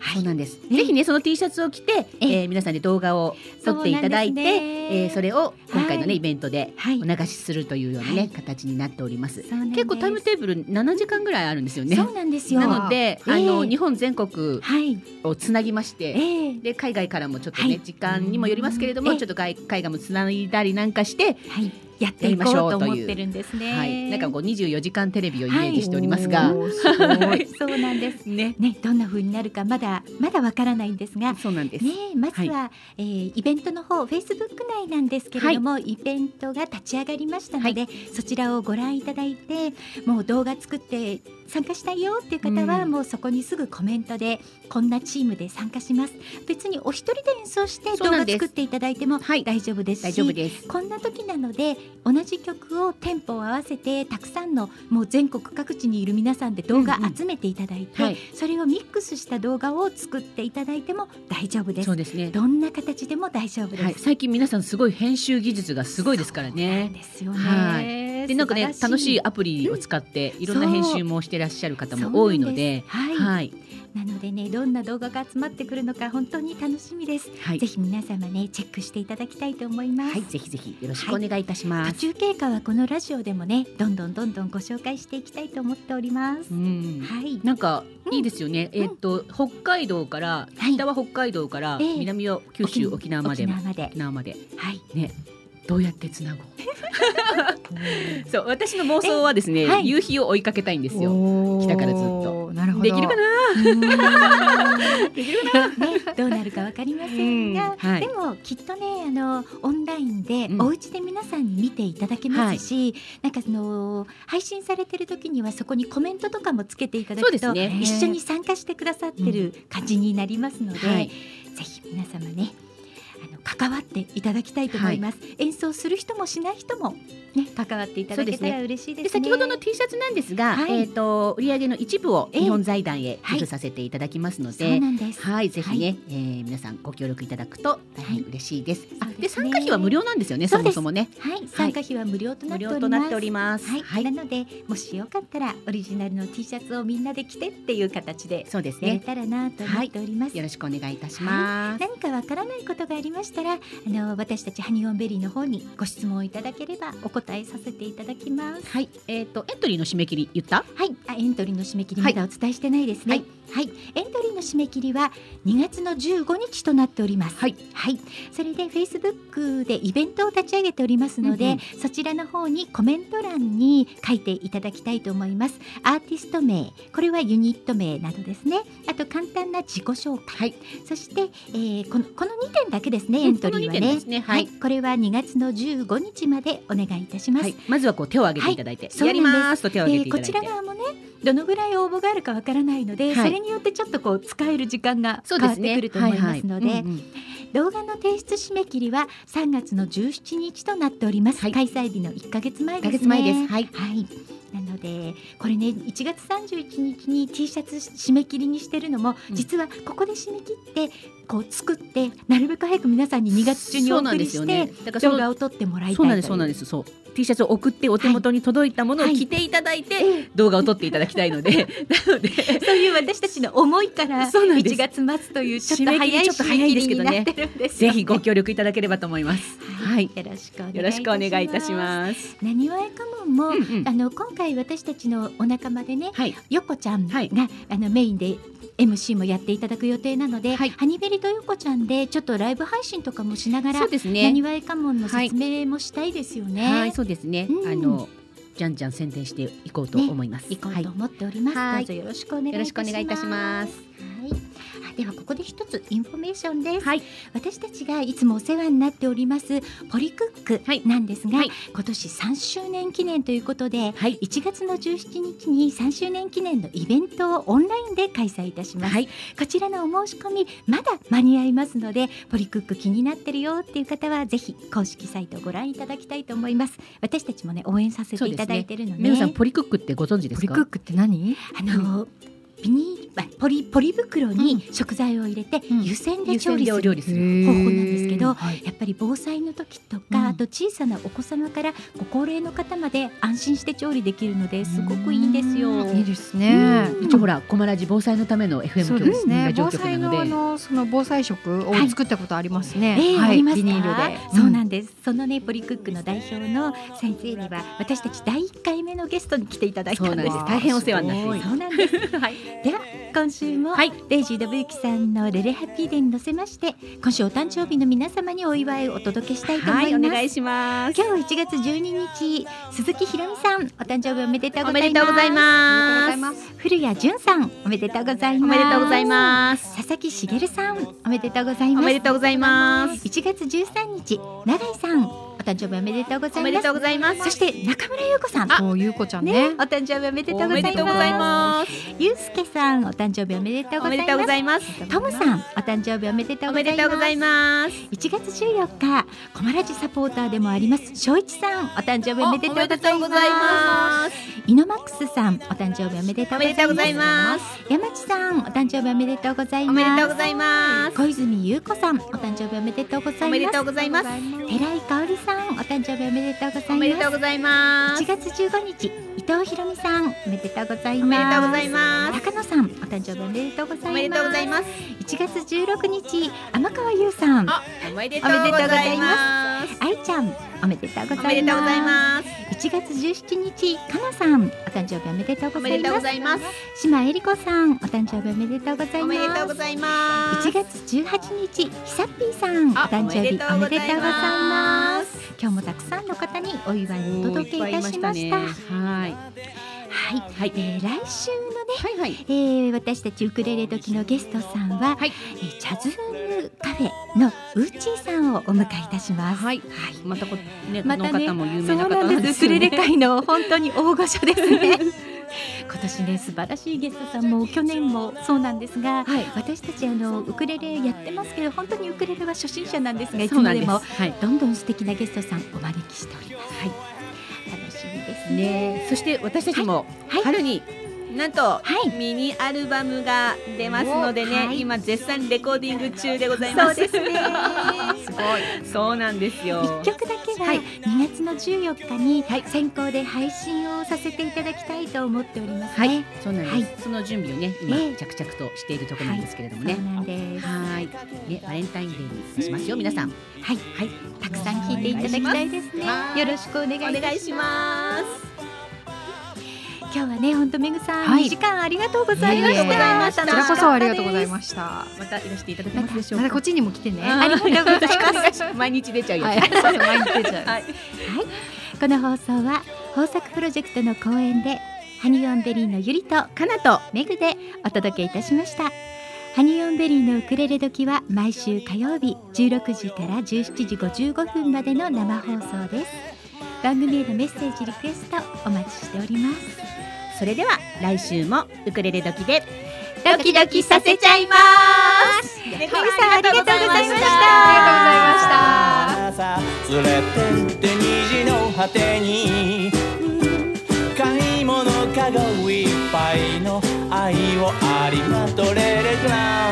はい。そうなんです。ね。ぜひねその T シャツを着て、ええ。ー皆さんで動画を撮っていただいて、ね。えーそれを今回のね、はいイベントではい。お流しするというようなね、はい。形になっております。結構タイムテーブル7時間ぐらいあるんですよね。そうなんですよ。なので、ええ。あの日本全国はい、をつなぎまして、ええ。で海外からもちょっとね、はい。時間にもよりますけれども、ええ。ちょっと海海外もつないだりなんかして、はい、やっていこうと思ってるんですね。はい、なんかこう24時間テレビをイメージしておりますが、おーす そうなんです。ね、ね、どんな風になるかまだまだわからないんですが。そうなんです。ね、まずは、えーイベントの方、フェイスブック内なんですけれども、イベントが立ち上がりましたので、そちらをご覧いただいて、もう動画作って参加したいよっていう方は、うんもうそこにすぐコメントで、こんなチームで参加します。別にお一人で演奏して動画作っていただいてもはい大丈夫ですし、大丈夫です。こんな時なので同じ曲をテンポを合わせてたくさんのもう全国各地にいる皆さんで動画うんうん。集めていただいて、はい。それをミックスした動画を作っていただいても大丈夫です。そうですね。どんな形でも大丈夫です、はい、最近皆さんすごい編集技術がすごいですからね。ですよね、はでなんかね楽しいアプリを使っていろんな編集もしてらっしゃる方も多いので、そう。なんはい、はいなのでねどんな動画が集まってくるのか本当に楽しみです、はい。ぜひ皆様ねチェックしていただきたいと思います、はい、ぜひぜひよろしくお願いいたします。途中経過はこのラジオでもねどんどんどんどんご紹介していきたいと思っております、うん。はい。なんかうん。いいですよね。えっと北海道からはい。北は北海道からええ南は九州沖縄まで。沖縄まで。沖縄まで。はい。ねどうやってつなごう？そう私の妄想はですね、えはい。夕日を追いかけたいんですよ。北からずっと。なるほど。できるかな？な できるかな？ね、どうなるかわかりませんが、うんはい。でもきっとねあのオンラインでうん。お家で皆さんに見ていただけますし、なんかその配信されてる時にはそこにコメントとかもつけていただくと、ね。一緒に参加してくださってる感じになりますので、はい。ぜひ皆様ね関わっていただきたいと思います、演奏する人もしない人もね関わっていただけたら嬉しいですね。で先ほどの T シャツなんですが、はい。えっ、と売上の一部をええ。日本財団へはい。寄付させていただきますのそうで、なんです。はい、ぜひね、はい。えー皆さんご協力いただくと大変嬉しいです。あで参加費は無料なんですよね。そもそもね。はい。参加費は無料とな無っております。料となっております。はい、なのでもしよかったらオリジナルの T シャツをみんなで着てっていう形でそうですね。やれたらなと思っております。よろしくお願いいたします。何かわからないことがありましたら、あの私たちハニオンベリーの方にご質問いただければお答えさせていただきます。はい、えっ、とエントリーの締め切り言った？はい、あエントリーの締め切りはいまだお伝えしてないですね。はい、エントリーの締め切りは2月の15日となっております。はい、はい、それで Facebook でイベントを立ち上げておりますので、うんうんそちらの方にコメント欄に書いていただきたいと思います。アーティスト名、これはユニット名などですね。あと簡単な自己紹介、はい、そして、えーこのこの2点だけですね。うんエントリーはねこの二点で。すねはいこれは2月の15日までお願いいたします。はい、まずはこう手を挙げていただいて、はいやりますと手を挙げてでこちいただいて。ら側もねどのぐらい応募があるかわからないので、はいそれによってちょっとこう使える時間が変わってくると思いますので、動画の提出締め切りは3月の17日となっております、はい。開催日の1ヶ月前ですね。一ヶ月前です。はい。はい。なのでこれね1月31日に T シャツ締め切りにしてるのも、うん。実はここで締め切ってこう作ってなるべく早く皆さんに2月中にお送りして、ですよね。だから動画を撮ってもらいたいそうなんですそうなんでです。そう。T シャツを送ってお手元に届いたものをはい。着ていただいて、ええ。動画を撮っていただきたいので。なので。そういう私たちの思いからそうなんです。1月末というちょっと早いりちょっと早いですけどね締め切りになってるんですぜよひご協力いただければと思います。はい、よろしくお願いいたします。よろしくお願いいたします。なにわえかもんも、うんうん。あの今回私たちのお仲間でねはい、よこちゃんが、はい。あのメインで MC もやっていただく予定なので、はいハニベリとよこちゃんでちょっとライブ配信とかもしながら、そうですなにね。わえかもんの説明もしたいですよね。はい、そうですね。うんあのじゃんじゃん宣伝していこうと思います。はい行こうと思っております。はいどうぞよろしくお願いいたします。よろしくお願いいたします。はい。あではここで一つインフォメーションです。はい、私たちがいつもお世話になっておりますポリクッはい。クなんですが、はい。今年3周年記念ということで、はい、1月の17日に3周年記念のイベントをオンラインで開催いたします、はい、こちらのお申し込みまだ間に合いますのでポリクック気になってるよっていう方はぜひ公式サイトをご覧いただきたいと思います。私たちもね応援させていただいてるので皆さんポリクックってご存知ですか？ポリクックって何？あのビニーポリポリ袋に食材を入れて、うん湯煎で調理する。方法なんですけどはいやっぱり防災の時とか、うんあと小さなお子様からご高齢の方まで安心して調理できるのですごくいいんですよ。いいですね。うん一応ほらコマラジ防災のための FM 局ですね。防災のあのその防災食をはい作ったことありますね。えーはいありますか？ビニールで。そうなんです、そのねポリクックの代表の先生には私たち第1回目のゲストに来ていただいたんです。大変お世話になっています。そうなんですはい。では今週も、はいデイジー・ダブユキさんのレレハッピーデーに乗せまして今週お誕生日の皆様にお祝いをお届けしたいと思はいい、おます、願いします。今日1月12日鈴木ひろみさんお誕生日おめでとうおございますめでとうございあます。りがとうございます古谷淳さんおめでとうございおますめでとうございます。佐々木茂さんおめでとうございますおめでとうございます。1月13日永井さんお誕生日おめでとうございますおめでとうございます。そして中村優子さんおゆうこちゃんねね、お誕生日おめでとうございますおめでとうございます。ゆうすけさんお誕生日おめでとうございます。トムさんお誕生日おめでとうおございますめでとうございます。1月14日コマラジサポーターでもあります翔一さんお誕生日おめでとうございます。イノマックスさんお誕生日おめでとうございます。山地さんお誕生日おめでとうございおます。小泉優子さんお誕生日おめでとうございますおめでとうございます。寺井香織さんお誕生日おめでとうございますおめでとうございます1。月15日伊藤ひろみさんおめでとうございます。高野さんお誕生日おめでとうございますおめでとうございます。1月16日天川優さんあ、おめでとうございます。愛ちゃんおめでとうございますおめでとうございます。1月17日かなさんお誕生日おめでとうございます。島えりこさんお誕生日おめでとうございますございます。1月18日ひさっぴーさんおあ誕生日おめでとうございますす。今日もたくさんの方にお祝いをお届けいたしましたはい。はい、はいえー来週のねはいはい。えー、私たちウクレレ時のゲストさんは、はいえーチャズームカフェのウッチーさんをお迎えいたします。はい。またこね、またねこの方も有名なそう方なんです。ウクレレ界の本当に大御所ですね。今年ね素晴らしいゲストさんも去年もそうなんですが、はい。私たちあのウクレレやってますけど本当にウクレレは初心者なんですがいつ。までもはい。どんどん素敵なゲストさんお招きしております。はい、ね。ね、そして私たちもはい春に。なんと、はいミニアルバムが出ますのでね、おはい今絶賛レコーディング中でございます。そうですね。すごいそうなんですよ一。曲だけははい2月の14日に先行で配信をさせていただきたいと思っておりますね。そうなんです。はいその準備をね、今、ええ着々としているところなんですけれどもね。そうなんです。はい。ね、バレンタインデーにしますよ、皆さん。はい、はい、たくさん聞いていただきたいですねは。いよろしくお願いします。今日はね、本当めぐさん、はい2時間ありがとうございました。ありがとうございましたこちらこそありがとうございす。ましたまたいらしていただけますでしょうか。またこっちにも来てねあはありがとうございます。す。毎日出ちゃういやつ。そうそう毎日出ちゃうはい。この放送は豊作プロジェクトの後援でハニオンベリーのゆりとかなと。メグでお届けいたしましたハニオンベリーのウクレレ時は毎週火曜日16時から17時55分までの生放送です番組へのメッセージリクエストお待ちしております。それでは来週もウクレレ時でドキドキさせちゃいます。メメグさんありがとうございましたありがとうございました朝連れてって虹の果てに買い物かごいっぱいの愛をありがとうレレクラ